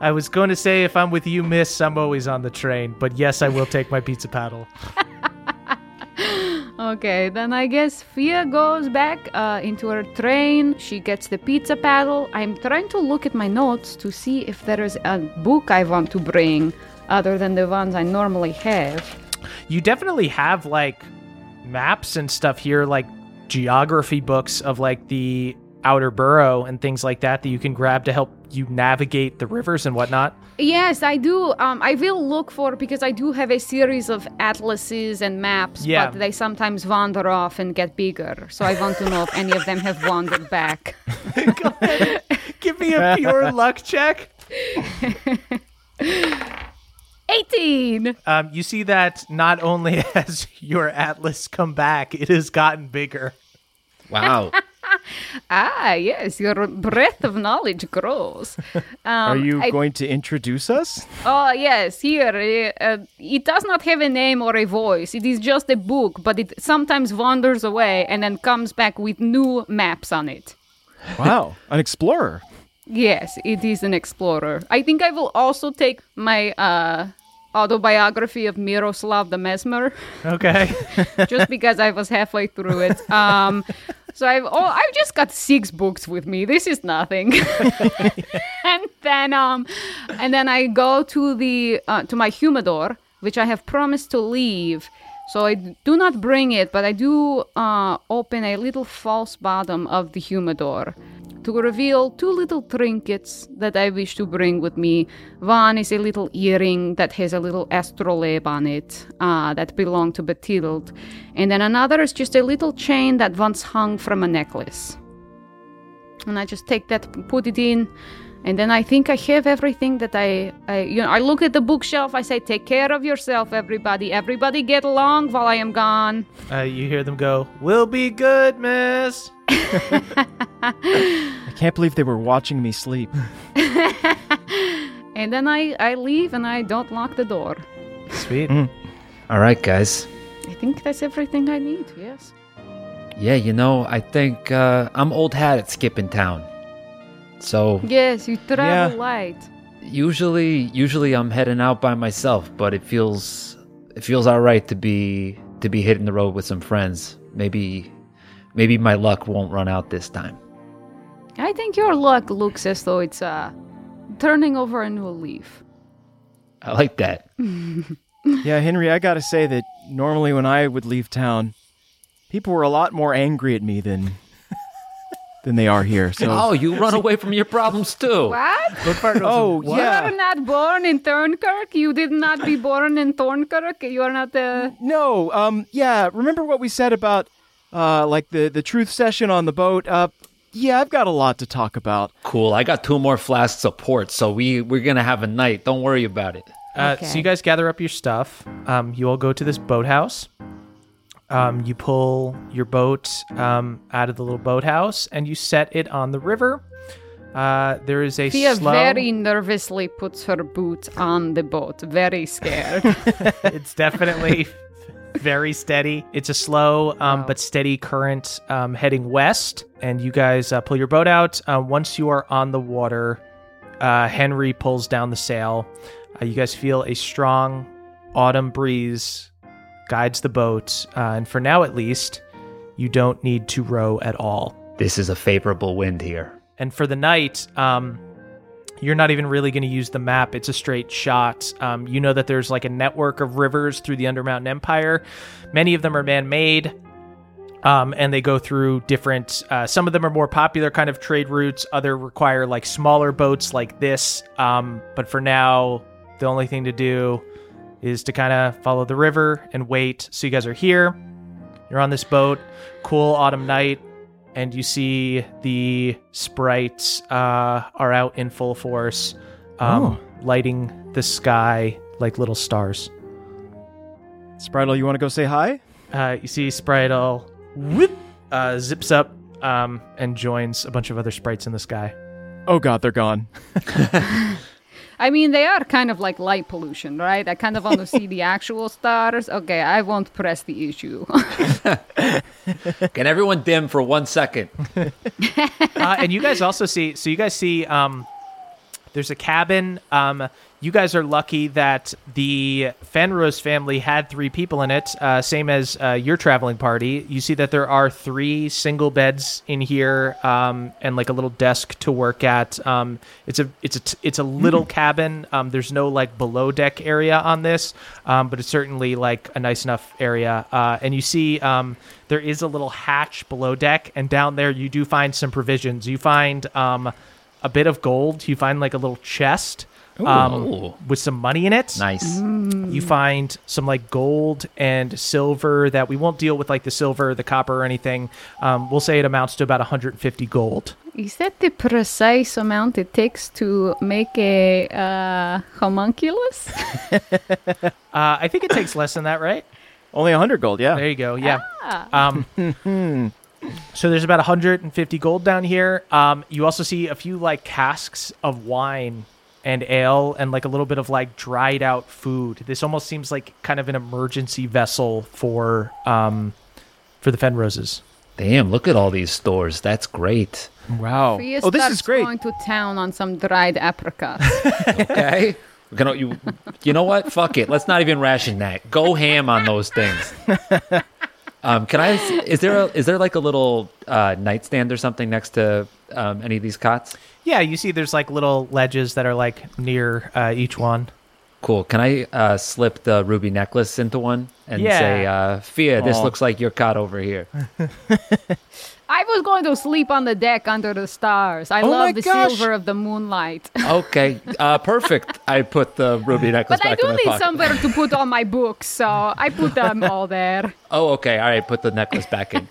I was going to say if I'm with you, Miss, I'm always on the train. But yes, I will take my pizza paddle. Okay, then I guess Fia goes back uh, into her train. She gets the pizza paddle. I'm trying to look at my notes to see if there is a book I want to bring other than the ones I normally have. You definitely have like maps and stuff here, like geography books of like the outer borough and things like that that you can grab to help you navigate the rivers and whatnot. Yes, I do. Um, I will look for because I do have a series of atlases and maps, Yeah. but they sometimes wander off and get bigger. So I want to know if any of them have wandered back. Give me a pure luck check. 18! Um, you see that not only has your atlas come back, it has gotten bigger. Wow. Ah, yes, your breadth of knowledge grows. Um, Are you I- going to introduce us? Oh, yes, here. Uh, uh, it does not have a name or a voice. It is just a book, but it sometimes wanders away and then comes back with new maps on it. Wow, an explorer. Yes, it is an explorer. I think I will also take my uh, autobiography of Miroslav the Mesmer, Okay. just because I was halfway through it. Um, so I've oh, I've just got six books with me. This is nothing. and then um, and then I go to the uh, to my humidor, which I have promised to leave. So I do not bring it, but I do uh, open a little false bottom of the humidor to reveal two little trinkets that I wish to bring with me. One is a little earring that has a little astrolabe on it uh, that belonged to Batilde, and then another is just a little chain that once hung from a necklace. And I just take that, put it in, and then I think I have everything that I, I, you know, I look at the bookshelf. I say, "Take care of yourself, everybody. Everybody, get along while I am gone." Uh, you hear them go, "We'll be good, miss." I can't believe they were watching me sleep. And then I, I leave and I don't lock the door. Sweet. All right, guys. I think that's everything I need. Yes. Yeah, you know, I think uh, I'm old hat at skipping town. So Yes, you travel Yeah. light. usually, usually I'm heading out by myself, but it feels it feels all right to be to be hitting the road with some friends. Maybe maybe my luck won't run out this time. I think your luck looks as though it's uh turning over a new leaf. I like that. Yeah, Henry, I gotta say that normally when I would leave town, people were a lot more angry at me than than they are here. So Oh, you run away from your problems too. What? Oh, yeah. You yeah. are not born in Thornkirk. You did not be born in Thornkirk. You are not uh No, um, yeah. Remember what we said about, uh, like the the truth session on the boat? Uh, yeah, I've got a lot to talk about. Cool. I got two more flasks of port, so we we're gonna have a night. Don't worry about it. Uh, Okay. So you guys gather up your stuff. Um, you all go to this boathouse. Um, you pull your boat um, out of the little boathouse and you set it on the river. Uh, there is a Fia slow. very nervously puts her boot on the boat, very scared. it's definitely very steady. It's a slow um, but steady current um, heading west, and you guys uh, pull your boat out. Uh, once you are on the water, uh, Henry pulls down the sail. Uh, you guys feel a strong autumn breeze guides the boat, uh, and for now at least, you don't need to row at all. This is a favorable wind here. And for the night, um, you're not even really going to use the map. It's a straight shot. Um, you know that there's like a network of rivers through the Undermountain Empire. Many of them are man made. Um, and they go through different, uh, some of them are more popular kind of trade routes. Other require like smaller boats like this. Um, but for now, the only thing to do is to kind of follow the river and wait. So you guys are here. You're on this boat, cool autumn night and you see the sprites uh, are out in full force, um, lighting the sky like little stars. Spritle, you want to go say hi? Uh, you see Spritle whoop, uh, zips up um, and joins a bunch of other sprites in the sky. Oh God, they're gone. I mean, they are kind of like light pollution, right? I kind of want to see the actual stars. Okay, I won't press the issue. Can everyone dim for one second? uh, and you guys also see so you guys see um There's a cabin. Um, you guys are lucky that the Fenrose family had three people in it, uh, same as uh, your traveling party. You see that there are three single beds in here, um, and like a little desk to work at. Um, it's a it's a t- it's a little cabin. Um, there's no like below deck area on this, um, but it's certainly like a nice enough area. Uh, and you see um, there is a little hatch below deck, and down there you do find some provisions. You find um, a bit of gold. You find like a little chest um, with some money in it. Nice. You find some like gold and silver that we won't deal with like the silver, the copper, or anything. Um, we'll say it amounts to about 150 gold. Is that the precise amount it takes to make a uh, homunculus? Uh, I think it takes less than that, right? Only 100 gold, yeah. There you go. Yeah. Um, so there's about 150 gold down here. Um, you also see a few like casks of wine and ale and like a little bit of like dried out food. This almost seems like kind of an emergency vessel for um, for the Fenroses. Damn, look at all these stores. That's great. Wow. Prius Oh, this is great. going to town on some dried apricots. Okay. We're gonna you you know what? Fuck it. Let's not even ration that. Go ham on those things. Um, can I? Is there a, is there like a little uh, nightstand or something next to um, any of these cots? Yeah, you see there's like little ledges that are like near uh, each one. Cool. Can I uh, slip the ruby necklace into one and Yeah. say, uh, "Fia, this Aw. looks like your cot over here." I was going to sleep on the deck under the stars. I Oh my love the gosh. silver of the moonlight. Okay, uh, perfect. I put the ruby necklace but I back do in my need pocket. somewhere to put all my books, so I put them all there. Oh, okay. All right. Put the necklace back in.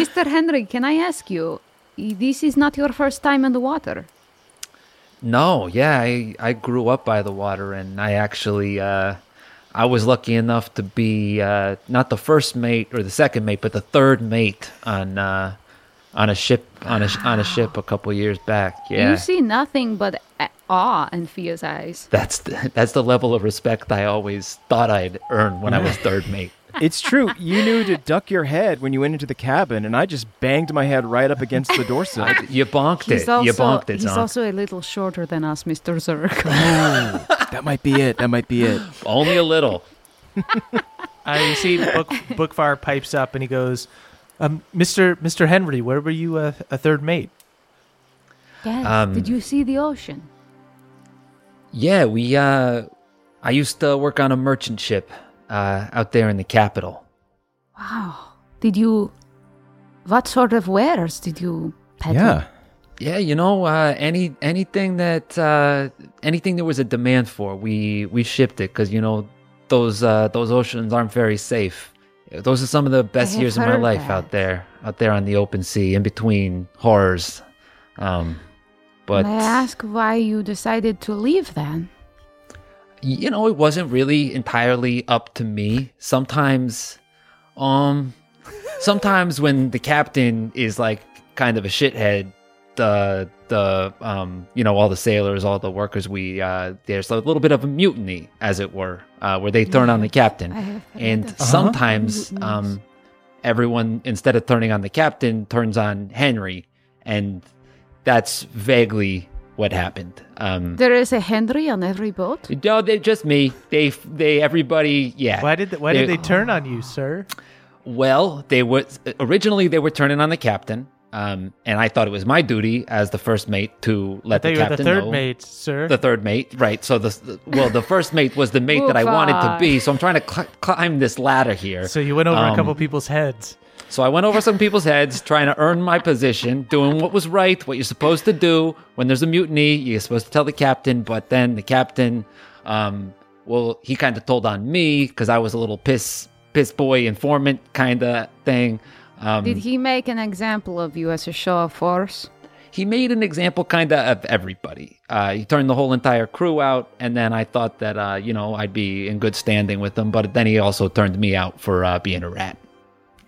Mr. Henry, can I ask you? This is not your first time in the water. No, yeah, I, I grew up by the water, and I actually uh, I was lucky enough to be uh, not the first mate or the second mate, but the third mate on uh, on a ship on a on a ship a couple years back. Yeah, You see nothing but awe in Fia's eyes. that's the, that's the level of respect I always thought I'd earn when I was third mate. It's true. You knew to duck your head when you went into the cabin, and I just banged my head right up against the door sill. You bonked He's it. also, you bonked it, he's Zonk. also a little shorter than us, Mr. Zerk. that might be it. That might be it. Only a little. Uh, you see Book Bookfar pipes up and he goes, um, "Mr. Mr. Henry, where were you uh, a third mate?" Yes. Um, Did you see the ocean? Yeah, we. uh I used to work on a merchant ship uh, out there in the capital. Wow. Did you. What sort of wares did you peddle? Yeah. Yeah, you know, uh, any anything that uh, anything there was a demand for, we we shipped it because you know those uh, those oceans aren't very safe. Those are some of the best years of my life that. out there, out there on the open sea, in between horrors. Um, but May I ask why you decided to leave then? You know, it wasn't really entirely up to me. Sometimes, um, sometimes when the captain is like kind of a shithead, the the um, you know, all the sailors, all the workers, we uh, there's a little bit of a mutiny, as it were, uh, where they turn on the captain, I have heard and of sometimes mutinies. um, everyone instead of turning on the captain turns on Henry, and that's vaguely what happened. Um, There is a Henry on every boat? no, they just me. They they everybody. Yeah. Why did why did They- they turn on you, sir? Well, they were originally they were turning on the captain, um, and I thought it was my duty as the first mate to let thought the you were the third know. mate, sir. The third mate, right? So the the- well, the first mate was the mate that I wanted to be. So I'm trying to cl- climb this ladder here. so you went over a Um, couple people's heads. So I went over some people's heads, trying to earn my position, doing what was right, what you're supposed to do. When there's a mutiny, you're supposed to tell the captain, but then the captain, um, well, he kind of told on me because I was a little piss, piss boy informant kind of thing. Um, Did he make an example of you as a show of force? he made an example kind of of everybody. Uh, he turned the whole entire crew out, and then I thought that uh, you know I'd be in good standing with him. But then he also turned me out for uh, being a rat,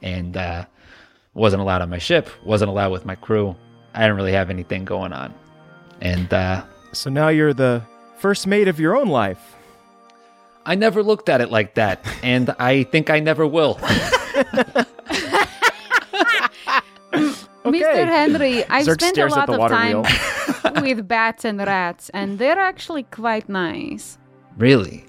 and uh, wasn't allowed on my ship. wasn't allowed with my crew. I didn't really have anything going on, and uh, So now you're the first mate of your own life. I never looked at it like that, and I think I never will. Mr. Henry, I've Zerk spent a lot of time with bats and rats, and they're actually quite nice. Really?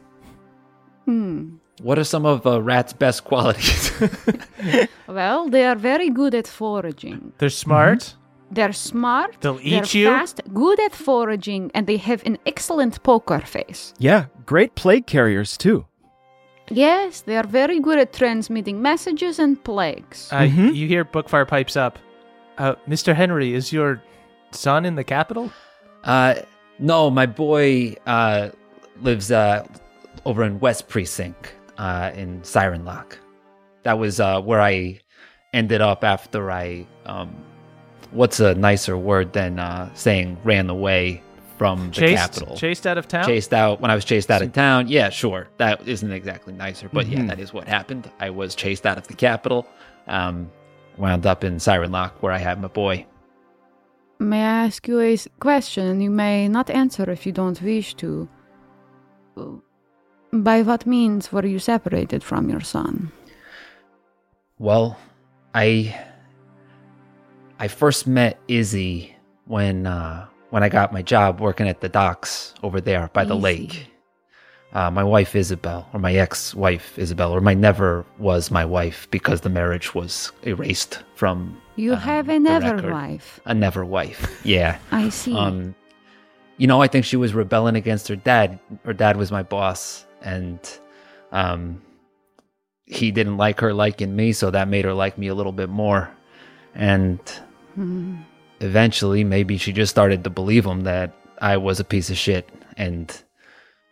Hmm. What are some of a rat's best qualities? Well, they are very good at foraging. They're smart. They're smart. They'll they're eat you? Fast, good at foraging, and they have an excellent poker face. Yeah, great plague carriers too. Yes, they are very good at transmitting messages and plagues. Uh, You hear Bookfar pipes up. Uh, Mr. Henry, is your son in the capital? uh, no, my boy uh, lives uh, over in West Precinct uh, in Siren Lock. That was uh, where I ended up after I. Um, what's a nicer word than uh, saying ran away from the chased, capital? chased out of town. chased out when I was chased out of town. Yeah, sure. That isn't exactly nicer, but yeah, Mhm. that is what happened. I was chased out of the capital. Um, wound up in Siren Lock where I had my boy. May I ask you a question? You may not answer if you don't wish to. By what means were you separated from your son? Well, I I first met Izzy when uh, when I got my job working at the docks over there by the lake. Uh, my wife Isabel, or my ex-wife Isabel, or my never was my wife because the marriage was erased from. You um, have a never record. wife. A never wife. Yeah. I see. Um, you know, I think she was rebelling against her dad. Her dad was my boss, and um, he didn't like her liking me, so that made her like me a little bit more. And Hmm. eventually, maybe she just started to believe him that I was a piece of shit, and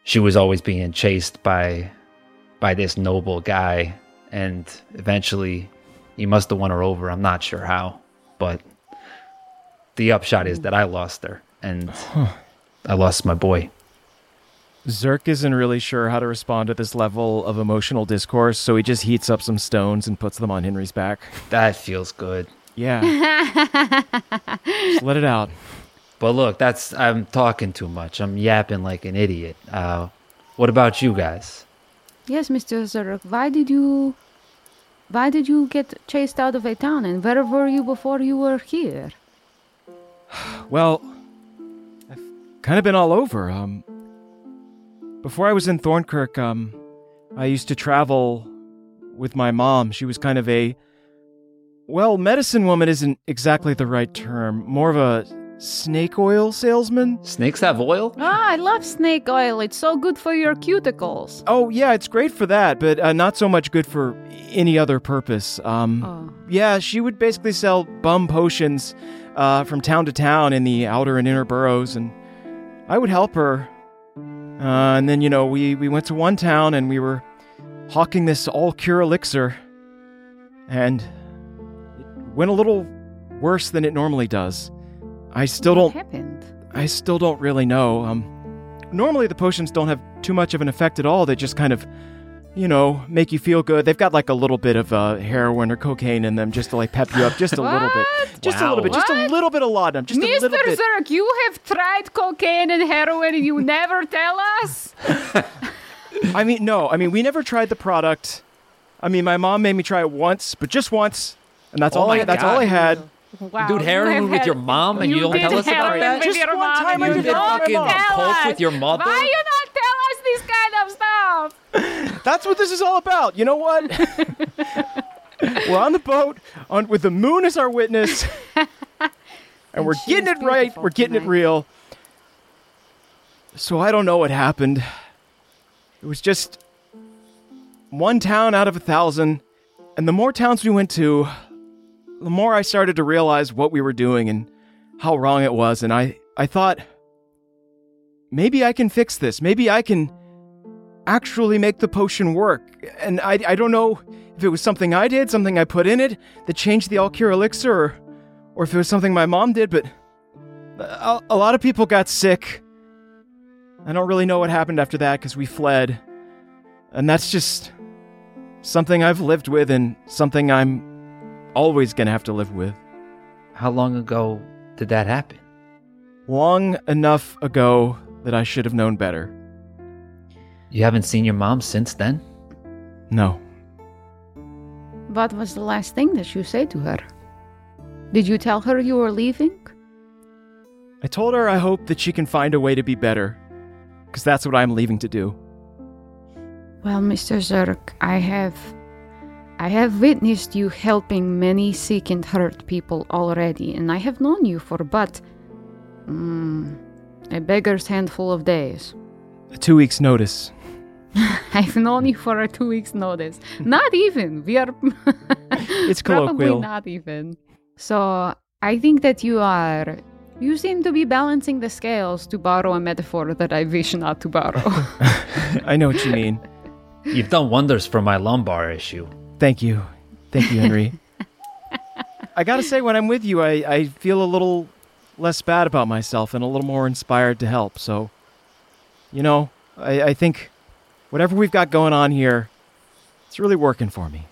she was always being chased by by this noble guy. And eventually, he must have won her over. I'm not sure how, but the upshot is that I lost her, and I lost my boy. Zerk isn't really sure how to respond to this level of emotional discourse, so he just heats up some stones and puts them on Henry's back. That feels good. Yeah. just let it out. But look, that's I'm talking too much. I'm yapping like an idiot. Uh, what about you guys? yes, Mr. Zerk. why did you. Why did you get chased out of a town, and where were you before you were here? Well, I've kind of been all over. Um, before I was in Thornkirk, um, I used to travel with my mom. She was kind of a, well, medicine woman isn't exactly the right term. More of a snake oil salesman. Snakes have oil? Ah, I love snake oil. It's so good for your cuticles. Oh yeah, it's great for that, but uh, not so much good for any other purpose. Um, Oh. Yeah, she would basically sell bum potions uh, from town to town in the outer and inner boroughs, and I would help her. Uh, and then, you know, we, we went to one town and we were hawking this all cure elixir, and it went a little worse than it normally does. I still What don't happened? I still don't really know. Um, normally the potions don't have too much of an effect at all. They just kind of, you know, make you feel good. They've got like a little bit of uh, heroin or cocaine in them just to like pep you up just a little bit. What? Just a little bit. Just a little bit of laudanum. Just a Mr. little bit. Zerk, you have tried cocaine and heroin and you never tell us? I mean, no. I mean, we never tried the product. I mean, my mom made me try it once, but just once, and that's Oh all I. my That's all I had. Wow, Dude, you heroin have with had- your mom and you don't did tell us about heroin that? with Just your one mom time and I you did fucking tell coke with your mother? Why you not this kind of stuff? That's what this is all about. You know what? we're on the boat on with the moon as our witness, and we're getting it right. We're getting it real. So I don't know what happened. It was just one town out of a thousand, and the more towns we went to, the more I started to realize what we were doing and how wrong it was. And I, I thought, maybe I can fix this. Maybe I can actually make the potion work. And I, I don't know if it was something I did, something I put in it that changed the Alcure elixir, or, or if it was something my mom did, but a, a lot of people got sick. I don't really know what happened after that because we fled. And that's just something I've lived with and something I'm always going to have to live with. How long ago did that happen? Long enough ago that I should have known better. You haven't seen your mom since then? No. What was the last thing that you said to her? Did you tell her you were leaving? I told her I hope that she can find a way to be better, because that's what I'm leaving to do. Well, Mr. Zerk, I have I have witnessed you helping many sick and hurt people already, and I have known you for but mm, a beggar's handful of days. A two weeks' notice. I've known you for a two weeks notice. Not even. We are It's probably not even. So I think that you are. You seem to be balancing the scales, to borrow a metaphor that I wish not to borrow. I know what you mean. You've done wonders for my lumbar issue. Thank you. Thank you, Henry. I gotta say, when I'm with you, I, I feel a little less bad about myself and a little more inspired to help. So, you know, I, I think whatever we've got going on here, it's really working for me.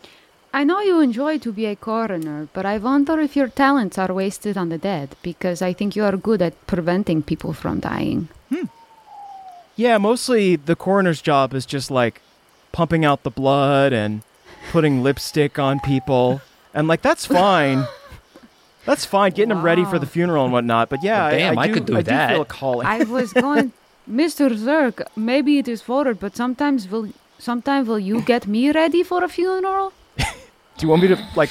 I know you enjoy to be a coroner, but I wonder if your talents are wasted on the dead, because I think you are good at preventing people from dying. Hmm. Yeah, mostly the coroner's job is just like pumping out the blood and putting lipstick on people. And like, that's fine. That's fine, getting them ready for the funeral and whatnot. But yeah, Well, damn, I, I do, could do I that. do feel a calling. I was going, Mr. Zerk, maybe it is forward, but sometimes will sometime will you get me ready for a funeral? Do you want me to like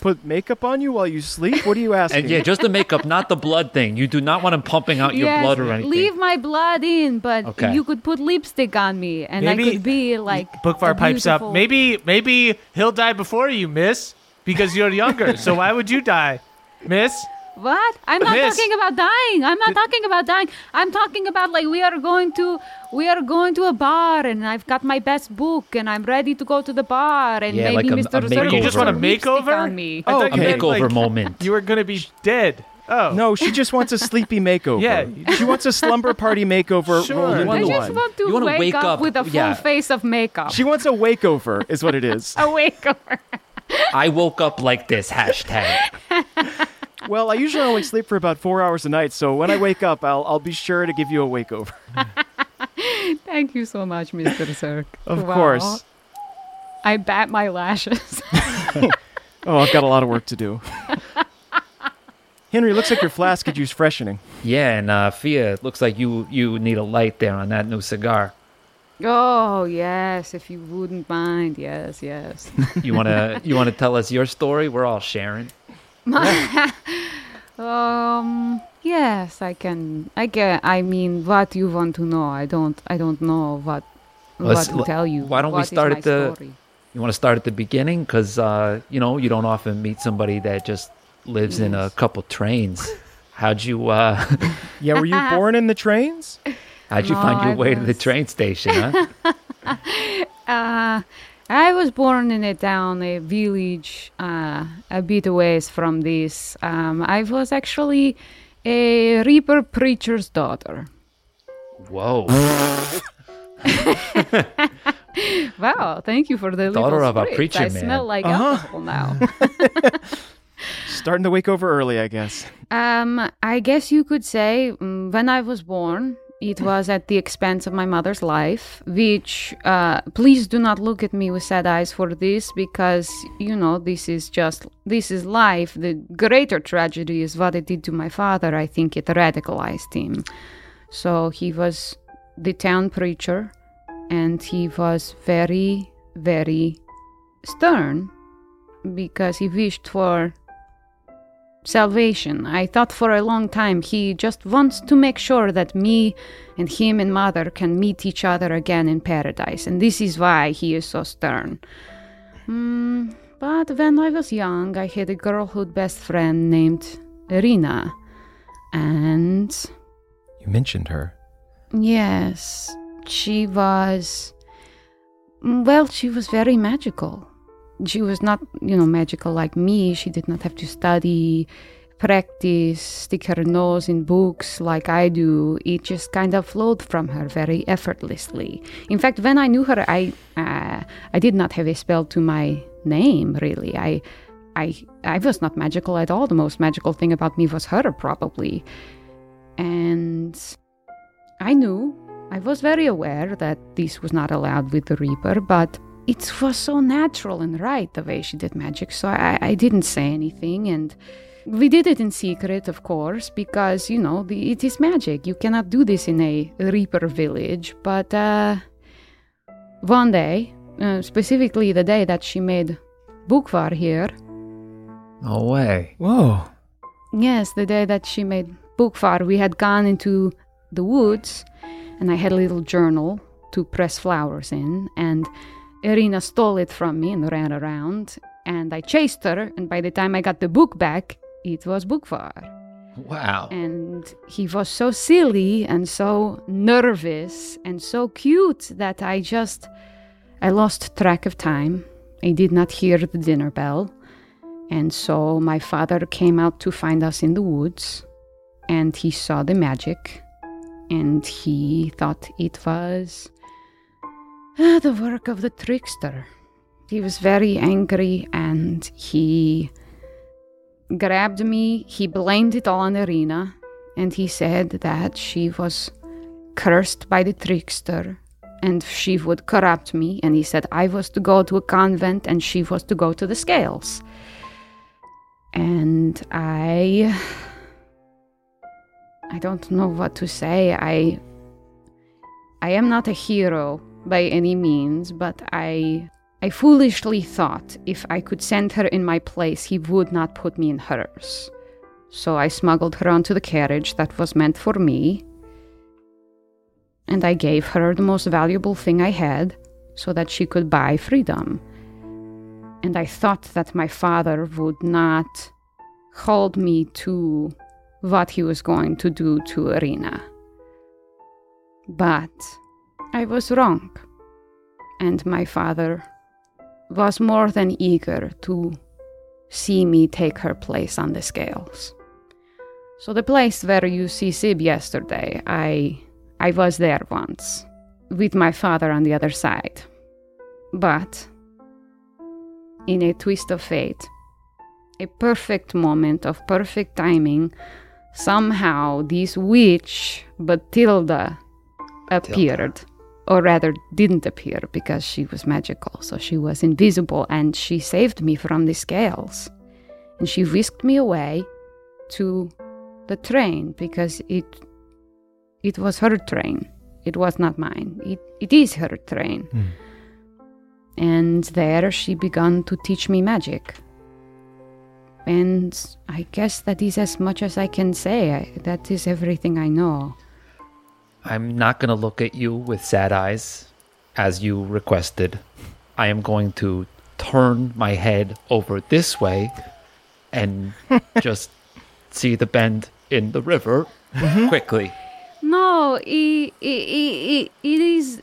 put makeup on you while you sleep? What are you asking? And yeah, just the makeup, not the blood thing. You do not want him pumping out your Yes, blood or anything. Leave my blood in, but Okay. you could put lipstick on me, and I could be like Bookfar pipes up. Maybe maybe he'll die before you, miss, because you're younger. so why would you die, miss? What? I'm not Miss. talking about dying. I'm not talking about dying. I'm talking about like we are going to we are going to a bar and I've got my best book and I'm ready to go to the bar and Yeah, maybe like a- Mr. a Zerk You just want a put lipstick makeover? on me. I Oh, thought a makeover like, moment. You are gonna be dead. Oh, No, she just wants a sleepy makeover. Yeah. She wants a slumber party makeover Sure. rolled You into want I just one. want to wanna wake, wake up, up- with a full yeah. face of makeup. She wants a wakeover, is what it is. a wakeover. I woke up like this hashtag. Well, I usually only sleep for about four hours a night, so when I wake up, I'll I'll be sure to give you a wakeover. Thank you so much, Mr. Zerk. Of Wow. course. I bat my lashes. Oh, I've got a lot of work to do. Henry, looks like your flask could use freshening. Yeah, and uh, Fia, it looks like you you need a light there on that new cigar. oh yes, if you wouldn't mind. Yes, yes. You wanna you wanna tell us your story? We're all sharing. Um. Yes, I can. I can. I mean, what you want to know? I don't. I don't know what. Let's- what to tell you. why don't we start at the- story? You want to start at the beginning because uh, you know you don't often meet somebody that just lives in a couple trains. How'd you uh, Yeah, were you born in the trains? how'd you No, find your I way to the train station? Huh? Uh, I was born in a town, a village, uh, a bit away from this. Um, I was actually a reaper preacher's daughter. Whoa, Wow, thank you for the Daughter little of a preacher I man. smell like Uh-huh. alcohol now. Starting to wake over early, I guess. Um, I guess you could say mm, when I was born, it was at the expense of my mother's life, which, uh, please do not look at me with sad eyes for this because, you know, this is just, this is life. The greater tragedy is what it did to my father. I think it radicalized him. So he was the town preacher and he was very, very stern because he wished for salvation. I thought for a long time he just wants to make sure that me and him and mother can meet each other again in paradise, and this is why he is so stern. Hmm, but when I was young, I had a girlhood best friend named Irina, and You mentioned her. yes, she was. Well, she was very magical. She was not, you know, magical like me. She did not have to study, practice, stick her nose in books like I do. It just kind of flowed from her very effortlessly. In fact, when I knew her, I uh, I did not have a spell to my name. Really, I I I was not magical at all. The most magical thing about me was her, probably, and I knew. I was very aware that this was not allowed with the Reaper, but it was so natural and right the way she did magic, so I, I didn't say anything. And We did it in secret, of course, because, you know, the, it is magic. You cannot do this in a Reaper village. But uh, one day, uh, specifically the day that she made Bookfar here, No way. Whoa. Yes, the day that she made Bookfar, we had gone into the woods and I had a little journal to press flowers in. And Irina stole it from me and ran around. And I chased her. And by the time I got the book back, it was Bookfar. Wow. And he was so silly and so nervous and so cute that I just I lost track of time. I did not hear the dinner bell. And so my father came out to find us in the woods and he saw the magic and he thought it was uh, the work of the trickster. He was very angry and he grabbed me. He blamed it all on Irina and he said that she was cursed by the trickster and she would corrupt me. And he said I was to go to a convent and she was to go to the scales. And I. I don't know what to say. I. I am not a hero by any means, but I. I foolishly thought if I could send her in my place, he would not put me in hers. So I smuggled her onto the carriage that was meant for me, and I gave her the most valuable thing I had so that she could buy freedom. And I thought that my father would not hold me to what he was going to do to Irina. But I was wrong. And my father was more than eager to see me take her place on the scales. So the place where you see Sib yesterday, I I was there once with my father on the other side. But in a twist of fate, a perfect moment of perfect timing, somehow this witch, Batilda, appeared. Or rather, didn't appear because she was magical, so she was invisible and she saved me from the scales. And she whisked me away to the train because it it was her train. It was not mine. It, it is her train. Hmm. And there she began to teach me magic. And I guess that is as much as I can say. I, that is everything I know. I'm not going to look at you with sad eyes as you requested. I am going to turn my head over this way and just see the bend in the river mm-hmm. quickly. No, it, it, it, it is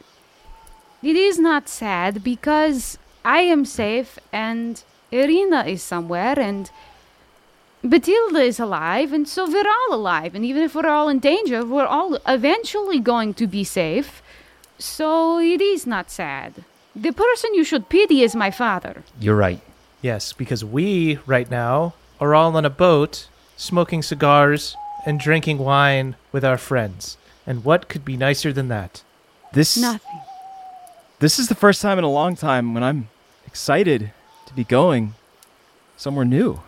it is not sad because I am safe and Irina is somewhere and Batilda is alive and so we're all alive and even if we're all in danger, we're all eventually going to be safe. So it is not sad. The person you should pity is my father. You're right. Yes, because we, right now, are all on a boat, smoking cigars and drinking wine with our friends. And what could be nicer than that? This Nothing. this is the first time in a long time when I'm excited to be going somewhere new.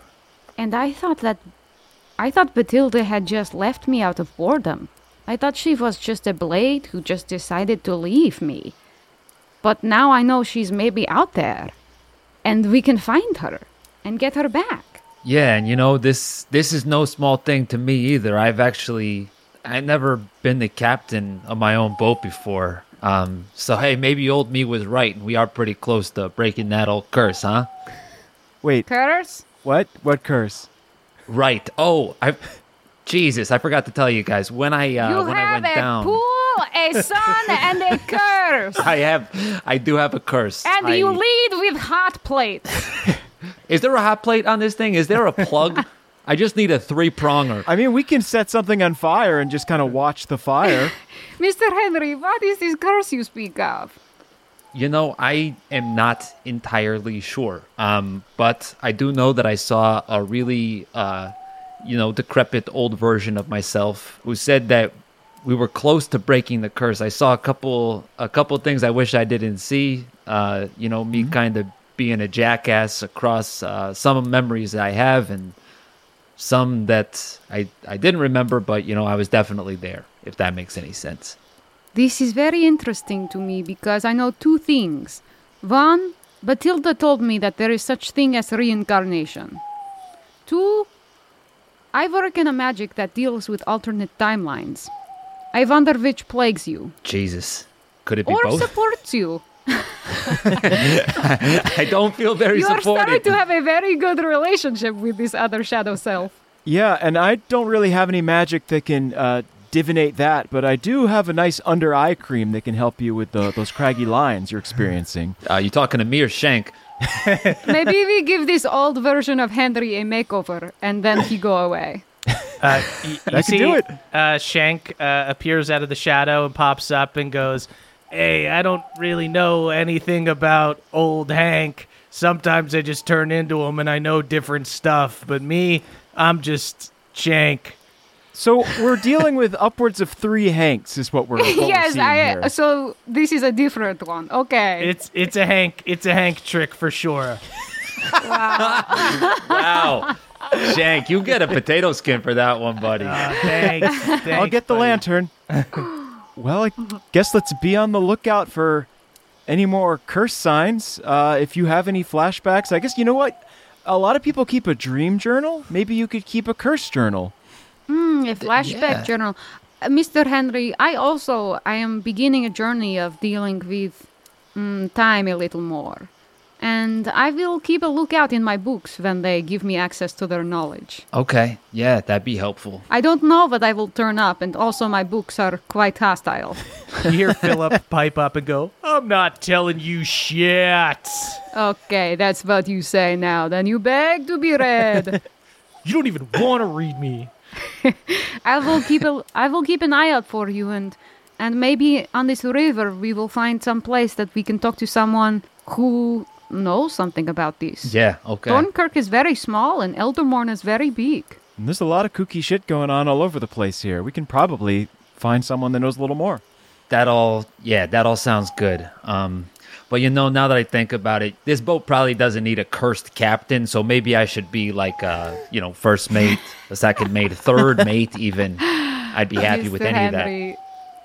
And I thought that I thought Batilda had just left me out of boredom. I thought she was just a blade who just decided to leave me. But now I know she's maybe out there. And we can find her and get her back. Yeah, and you know this this is no small thing to me either. I've actually I've never been the captain of my own boat before. Um, so hey, maybe old me was right, and we are pretty close to breaking that old curse, huh? Wait, Curse? What? What curse? Right. Oh, I, Jesus, I forgot to tell you guys when I uh, you when I have went a down. pool, a sun, and a curse. I have, I do have a curse. And I- you lead with hot plates. Is there a hot plate on this thing? Is there a plug? I just need a three pronger. I mean, we can set something on fire and just kind of watch the fire. Mr. Henry, what is this curse you speak of? You know, I am not entirely sure. Um, but I do know that I saw a really, uh, you know, decrepit old version of myself who said that we were close to breaking the curse. I saw a couple, a couple things I wish I didn't see. Uh, you know, me kind of being a jackass across uh, some memories that I have, and some that I I didn't remember, but you know I was definitely there. If that makes any sense. This is very interesting to me because I know two things. One, Batilda told me that there is such thing as reincarnation. Two, I work in a magic that deals with alternate timelines. I wonder which plagues you Jesus, could it be or both? supports you. I don't feel very You are supported. starting to have a very good relationship with this other shadow self. Yeah, and I don't really have any magic that can uh, divinate that, but I do have a nice under eye cream that can help you with the, those craggy lines you're experiencing. uh, you talking to me or Shank? Maybe we give this old version of Henry a makeover and then he go away. Uh, y- you can see, do it. Uh, Shank uh, appears out of the shadow and pops up and goes, "Hey, I don't really know anything about old Hank. Sometimes I just turn into him and I know different stuff. But me, I'm just Shank." So we're dealing with upwards of three Hanks, is what we're, what we're yes, I. here. So this is a different one. Okay. It's it's a Hank it's a Hank trick for sure. Wow, Shank, you get a potato skin for that one, buddy. Uh, thanks, thanks. I'll get the buddy. lantern. well, I guess let's be on the lookout for any more curse signs. Uh, if you have any flashbacks, I guess you know what. A lot of people keep a dream journal. Maybe you could keep a curse journal. Hmm, a flashback yeah. journal. Uh, Mr. Henry, I also I am beginning a journey of dealing with mm, time a little more. And I will keep a lookout in my books when they give me access to their knowledge. Okay, yeah, that'd be helpful. I don't know what I will turn up, and also my books are quite hostile. You hear Philip pipe up and go, "I'm not telling you shit. Okay, that's what you say now. Then you beg to be read. You don't even want to read me." I will keep a, I will keep an eye out for you, and and maybe on this river we will find some place that we can talk to someone who knows something about this. Yeah, okay. Thornkirk is very small, and Eldermourne is very big. And there's a lot of kooky shit going on all over the place here. We can probably find someone that knows a little more. That all, yeah, that all sounds good. Um, but you know, now that I think about it, this boat probably doesn't need a cursed captain, so maybe I should be like, uh, you know, first mate, a second mate, third mate, even. I'd be happy with Mr. any of that.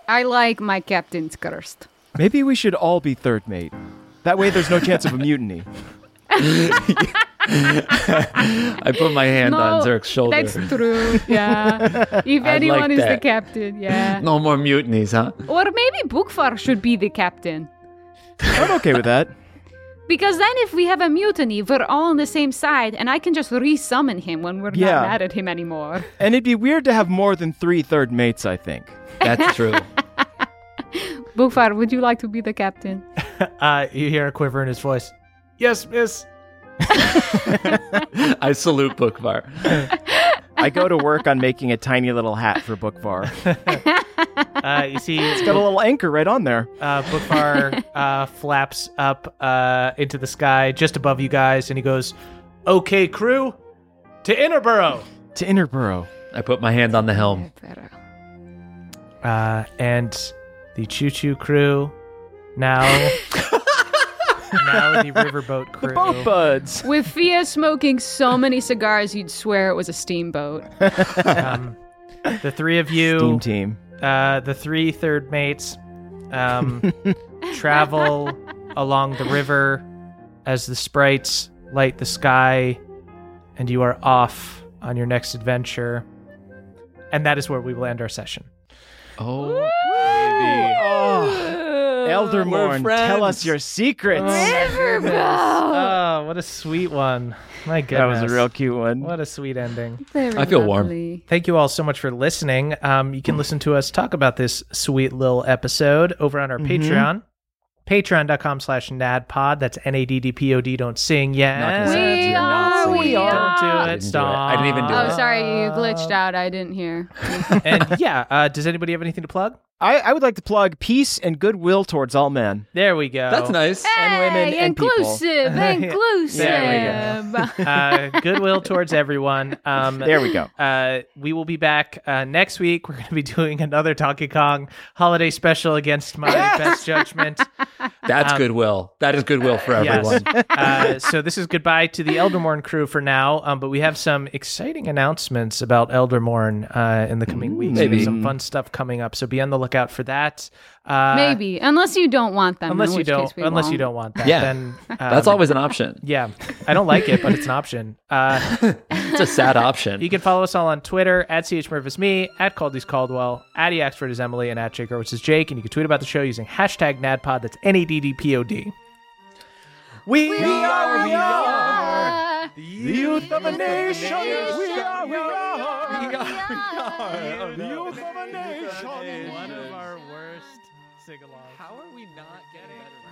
I like my captains cursed. Maybe we should all be third mate. That way, there's no chance of a mutiny. I put my hand no, on Zerk's shoulder. that's true. Yeah, if I'd anyone like is the captain, yeah. No more mutinies, huh? Or maybe Bookfar should be the captain. I'm okay with that. Because then, if we have a mutiny, we're all on the same side, and I can just re-summon him when we're Yeah. not mad at him anymore. And it'd be weird to have more than three third mates, I think. That's true. Bookfar, would you like to be the captain? Uh, you hear a quiver in his voice. Yes, miss. I salute Bookfar. I go to work on making a tiny little hat for Bookfar. Uh, you see, It's got a little anchor right on there. uh, Bookfar uh, flaps up uh, into the sky just above you guys, and he goes, "Okay, crew, to Innerborough." To Innerborough. I put my hand on the helm. Uh, and the Choo Choo crew now, now the Riverboat crew. The boat buds. With Fia smoking so many cigars, you'd swear it was a steamboat. Um, the three of you, Steam team. uh, the three third mates, um, travel along the river as the sprites light the sky, and you are off on your next adventure. And that is where we will end our session. Oh, Oh, Eldermourne, tell us your secrets. Oh, what a sweet one. My goodness. that was a real cute one. What a sweet ending. I feel warm. Thank you all so much for listening. Um, you can listen to us talk about this sweet little episode over on our Patreon. Patreon.com slash NADDPod. That's N A D D P O D. Don't sing yet. Not gonna say it. We You're not are, we Don't are. do I it. didn't do it. Stop. I didn't even do it. Oh, it. sorry, you glitched out. I didn't hear. and yeah, uh, does anybody have anything to plug? I, I would like to plug peace and goodwill towards all men. There we go. That's nice. And women Hey, and people. inclusive, inclusive. There uh, goodwill towards everyone. Um, There we go. Uh, we will be back uh, next week. We're going to be doing another Donkey Kong holiday special against my best judgment. That's goodwill. That is goodwill for everyone. Yes. uh, so this is goodbye to the Eldermourne crew for now, um, but we have some exciting announcements about Eldermourne uh, in the coming weeks. Maybe. some fun stuff coming up, so be on the lookout for that. Uh, Maybe, unless you don't want them. unless in you which don't, case we unless you won't. don't want that. Yeah. then um, That's always an option. Yeah, I don't like it, but it's an option. Uh, It's a sad option. you can follow us all on Twitter at chmurph me, at Caldy's Caldwell, at eaxford is Emily, and at Jake which is Jake. And you can tweet about the show using hashtag NADDPOD. That's N A D D P O D. We, are, we are, the youth of a nation. We are, we are, we are, the youth of a nation. Sing-alongs. How are we not getting better?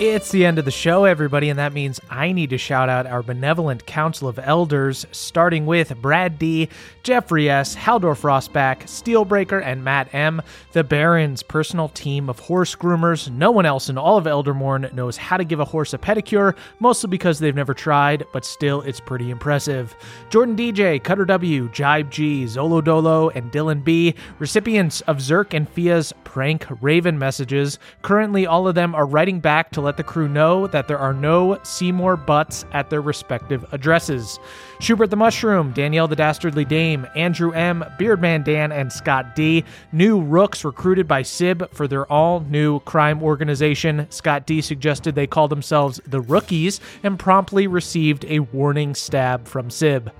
It's the end of the show, everybody, and that means I need to shout out our benevolent council of elders, starting with Brad D, Jeffrey S, Haldor Frostback, Steelbreaker, and Matt M, the Baron's personal team of horse groomers. No one else in all of Eldermourne knows how to give a horse a pedicure, mostly because they've never tried, but still it's pretty impressive. Jordan DJ, Cutter W, Jibe G, Zolo Dolo, and Dylan B, recipients of Zerk and Fia's prank Raven messages. Currently, all of them are writing back to let the crew know that there are no Seymour butts at their respective addresses. Schubert the Mushroom, Danielle the Dastardly Dame, Andrew M, Beardman Dan, and Scott D. New rooks recruited by Sib for their all new crime organization. Scott D suggested they call themselves the Rookies and promptly received a warning stab from Sib.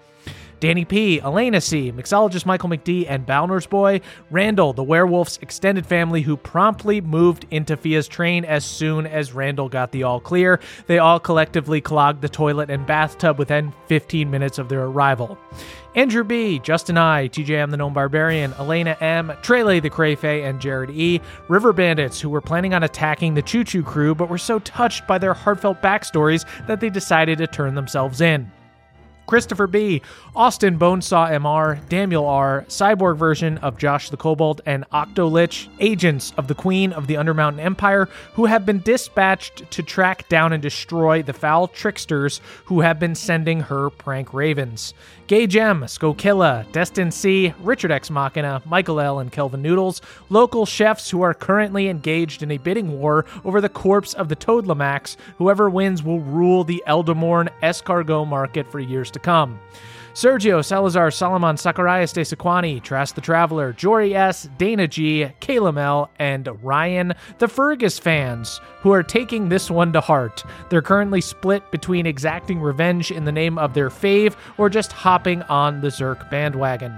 Danny P, Elena C, mixologist Michael McD, and Balnor's boy, Randall, the werewolf's extended family, who promptly moved into Fia's train as soon as Randall got the all clear. They all collectively clogged the toilet and bathtub within 15 minutes of their arrival. Andrew B, Justin I, TJM the Gnome Barbarian, Elena M, Trele the Crayfay, and Jared E, River Bandits, who were planning on attacking the Choo Choo crew but were so touched by their heartfelt backstories that they decided to turn themselves in. Christopher B., Austin Bonesaw MR, Daniel R., cyborg version of Josh the Kobold, and Octolich, agents of the Queen of the Undermountain Empire, who have been dispatched to track down and destroy the foul tricksters who have been sending her prank ravens. Gay Gem, Skokilla, Destin C., Richard X Machina, Michael L., and Kelvin Noodles, local chefs who are currently engaged in a bidding war over the corpse of the Toadlamax. Whoever wins will rule the Eldermourne escargot market for years to come. Sergio, Salazar, Solomon, Zacharias de Sequani, Trask the Traveler, Jory S, Dana G, Kayla Mel, and Ryan, the Fergus fans, who are taking this one to heart. They're currently split between exacting revenge in the name of their fave or just hopping on the Zerk bandwagon.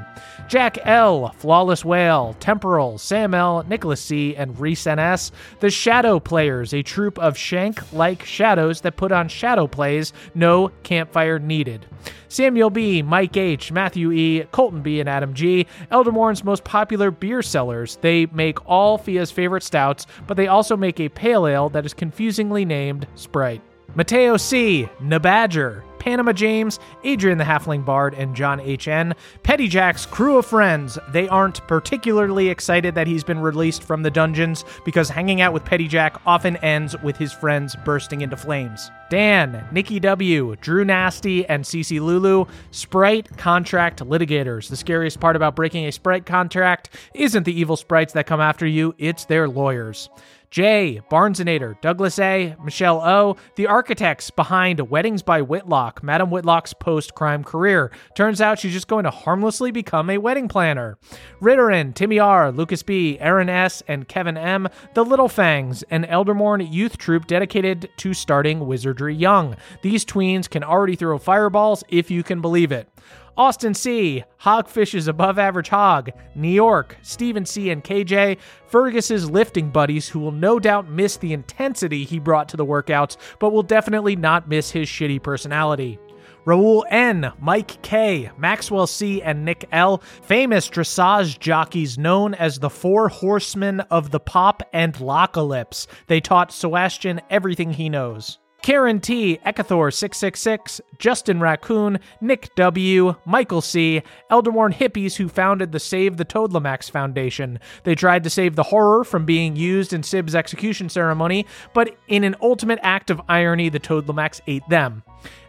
Jack L, Flawless Whale, Temporal, Sam L, Nicholas C, and Reese NS, the Shadow Players, a troupe of shank like shadows that put on shadow plays, no campfire needed. Samuel B, Mike H, Matthew E, Colton B, and Adam G, Eldermourne's most popular beer sellers. They make all Fia's favorite stouts, but they also make a pale ale that is confusingly named Sprite. Mateo C, Nabadger, Panama James, Adrian the Halfling Bard, and John H.N. Petty Jack's crew of friends. They aren't particularly excited that he's been released from the dungeons because hanging out with Petty Jack often ends with his friends bursting into flames. Dan, Nikki W., Drew Nasty, and CC Lulu, Sprite contract litigators. The scariest part about breaking a Sprite contract isn't the evil sprites that come after you, it's their lawyers. Jay, Barnesonator, Douglas A., Michelle O., the architects behind Weddings by Whitlock, Madam Whitlock's post crime career. Turns out she's just going to harmlessly become a wedding planner. Ritterin, Timmy R., Lucas B., Aaron S., and Kevin M., the Little Fangs, an Eldermourne youth troop dedicated to starting wizardry young. These tweens can already throw fireballs if you can believe it. Austin C., Hogfish's Above Average Hog, New York, Stephen C. and KJ, Fergus's lifting buddies who will no doubt miss the intensity he brought to the workouts, but will definitely not miss his shitty personality. Raul N, Mike K, Maxwell C, and Nick L, famous dressage jockeys known as the Four Horsemen of the Pop and Lockalypse. They taught Sebastian everything he knows. Karen T, Ekathor666, Justin Raccoon, Nick W, Michael C, Eldermourne hippies who founded the Save the Toadlamax Foundation. They tried to save the horror from being used in Sib's execution ceremony, but in an ultimate act of irony, the Toadlamax ate them.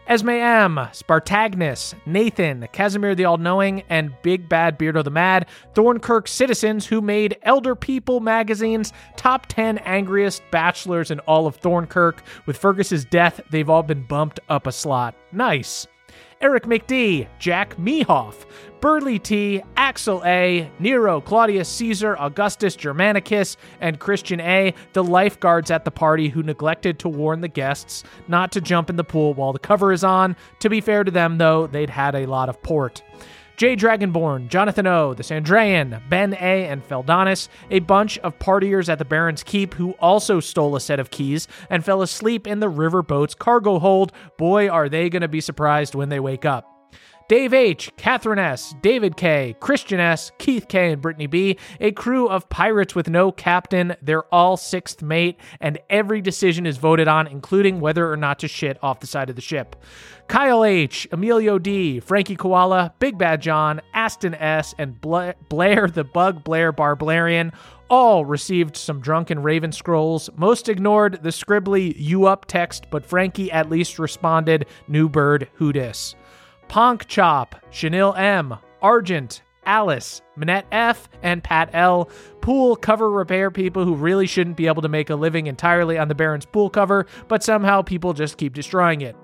Esme M, Spartagnus, Nathan, Casimir the All Knowing, and Big Bad Beardo the Mad, Thornkirk citizens who made Elder People magazine's top 10 angriest bachelors in all of Thornkirk. With Fergus's death, they've all been bumped up a slot. Nice. Eric McD, Jack Mehoff, Burley T, Axel A, Nero, Claudius Caesar, Augustus Germanicus, and Christian A, the lifeguards at the party who neglected to warn the guests not to jump in the pool while the cover is on. To be fair to them, though, they'd had a lot of port. Jay Dragonborn, Jonathan O, the Sandrayan, Ben A, and Feldonis, a bunch of partiers at the Baron's Keep who also stole a set of keys and fell asleep in the riverboat's cargo hold. Boy, are they going to be surprised when they wake up. Dave H., Catherine S., David K., Christian S., Keith K., and Brittany B., a crew of pirates with no captain. They're all sixth mate, and every decision is voted on, including whether or not to shit off the side of the ship. Kyle H., Emilio D., Frankie Koala, Big Bad John, Aston S., and Bla- Blair the Bug Blair Barbarian all received some drunken Raven scrolls. Most ignored the scribbly you up text, but Frankie at least responded, New Bird, who dis? Ponk Chop, Chanel M, Argent, Alice, Manette F, and Pat L. Pool cover repair people who really shouldn't be able to make a living entirely on the Baron's pool cover, but somehow people just keep destroying it.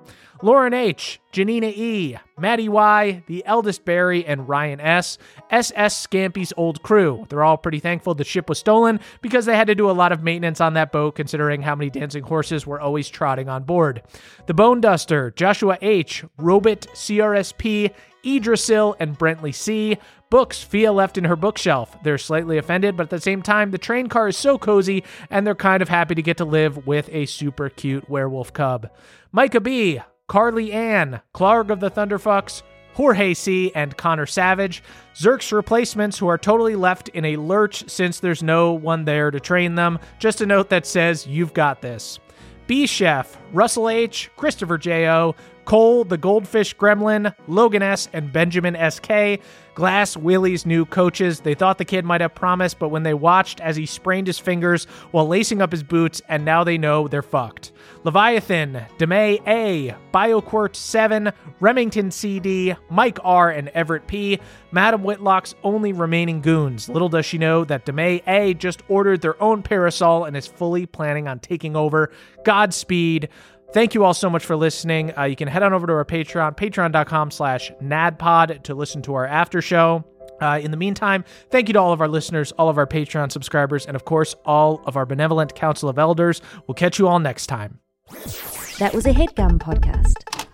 Lauren H, Janina E, Maddie Y, the eldest Barry, and Ryan S, SS Scampy's old crew. They're all pretty thankful the ship was stolen because they had to do a lot of maintenance on that boat, considering how many dancing horses were always trotting on board. The Bone Duster, Joshua H, Robit CRSP, Idrisil, and Brentley C. Books Fia left in her bookshelf. They're slightly offended, but at the same time, the train car is so cozy, and they're kind of happy to get to live with a super cute werewolf cub. Micah B, Carly Ann, Clark of the Thunderfucks, Jorge C., and Connor Savage. Zerk's replacements, who are totally left in a lurch since there's no one there to train them. Just a note that says, You've got this. B Chef, Russell H., Christopher J.O., Cole, the Goldfish Gremlin, Logan S., and Benjamin S.K. Glass Willie's new coaches. They thought the kid might have promise, but when they watched as he sprained his fingers while lacing up his boots, and now they know they're fucked. Leviathan, Demay A, BioQuart 7, Remington CD, Mike R, and Everett P, Madam Whitlock's only remaining goons. Little does she know that Demay A just ordered their own parasol and is fully planning on taking over. Godspeed. Thank you all so much for listening. Uh, you can head on over to our Patreon, patreon.com slash naddpod to listen to our after show. Uh, in the meantime, thank you to all of our listeners, all of our Patreon subscribers, and of course, all of our benevolent Council of Elders. We'll catch you all next time. That was a headgum podcast.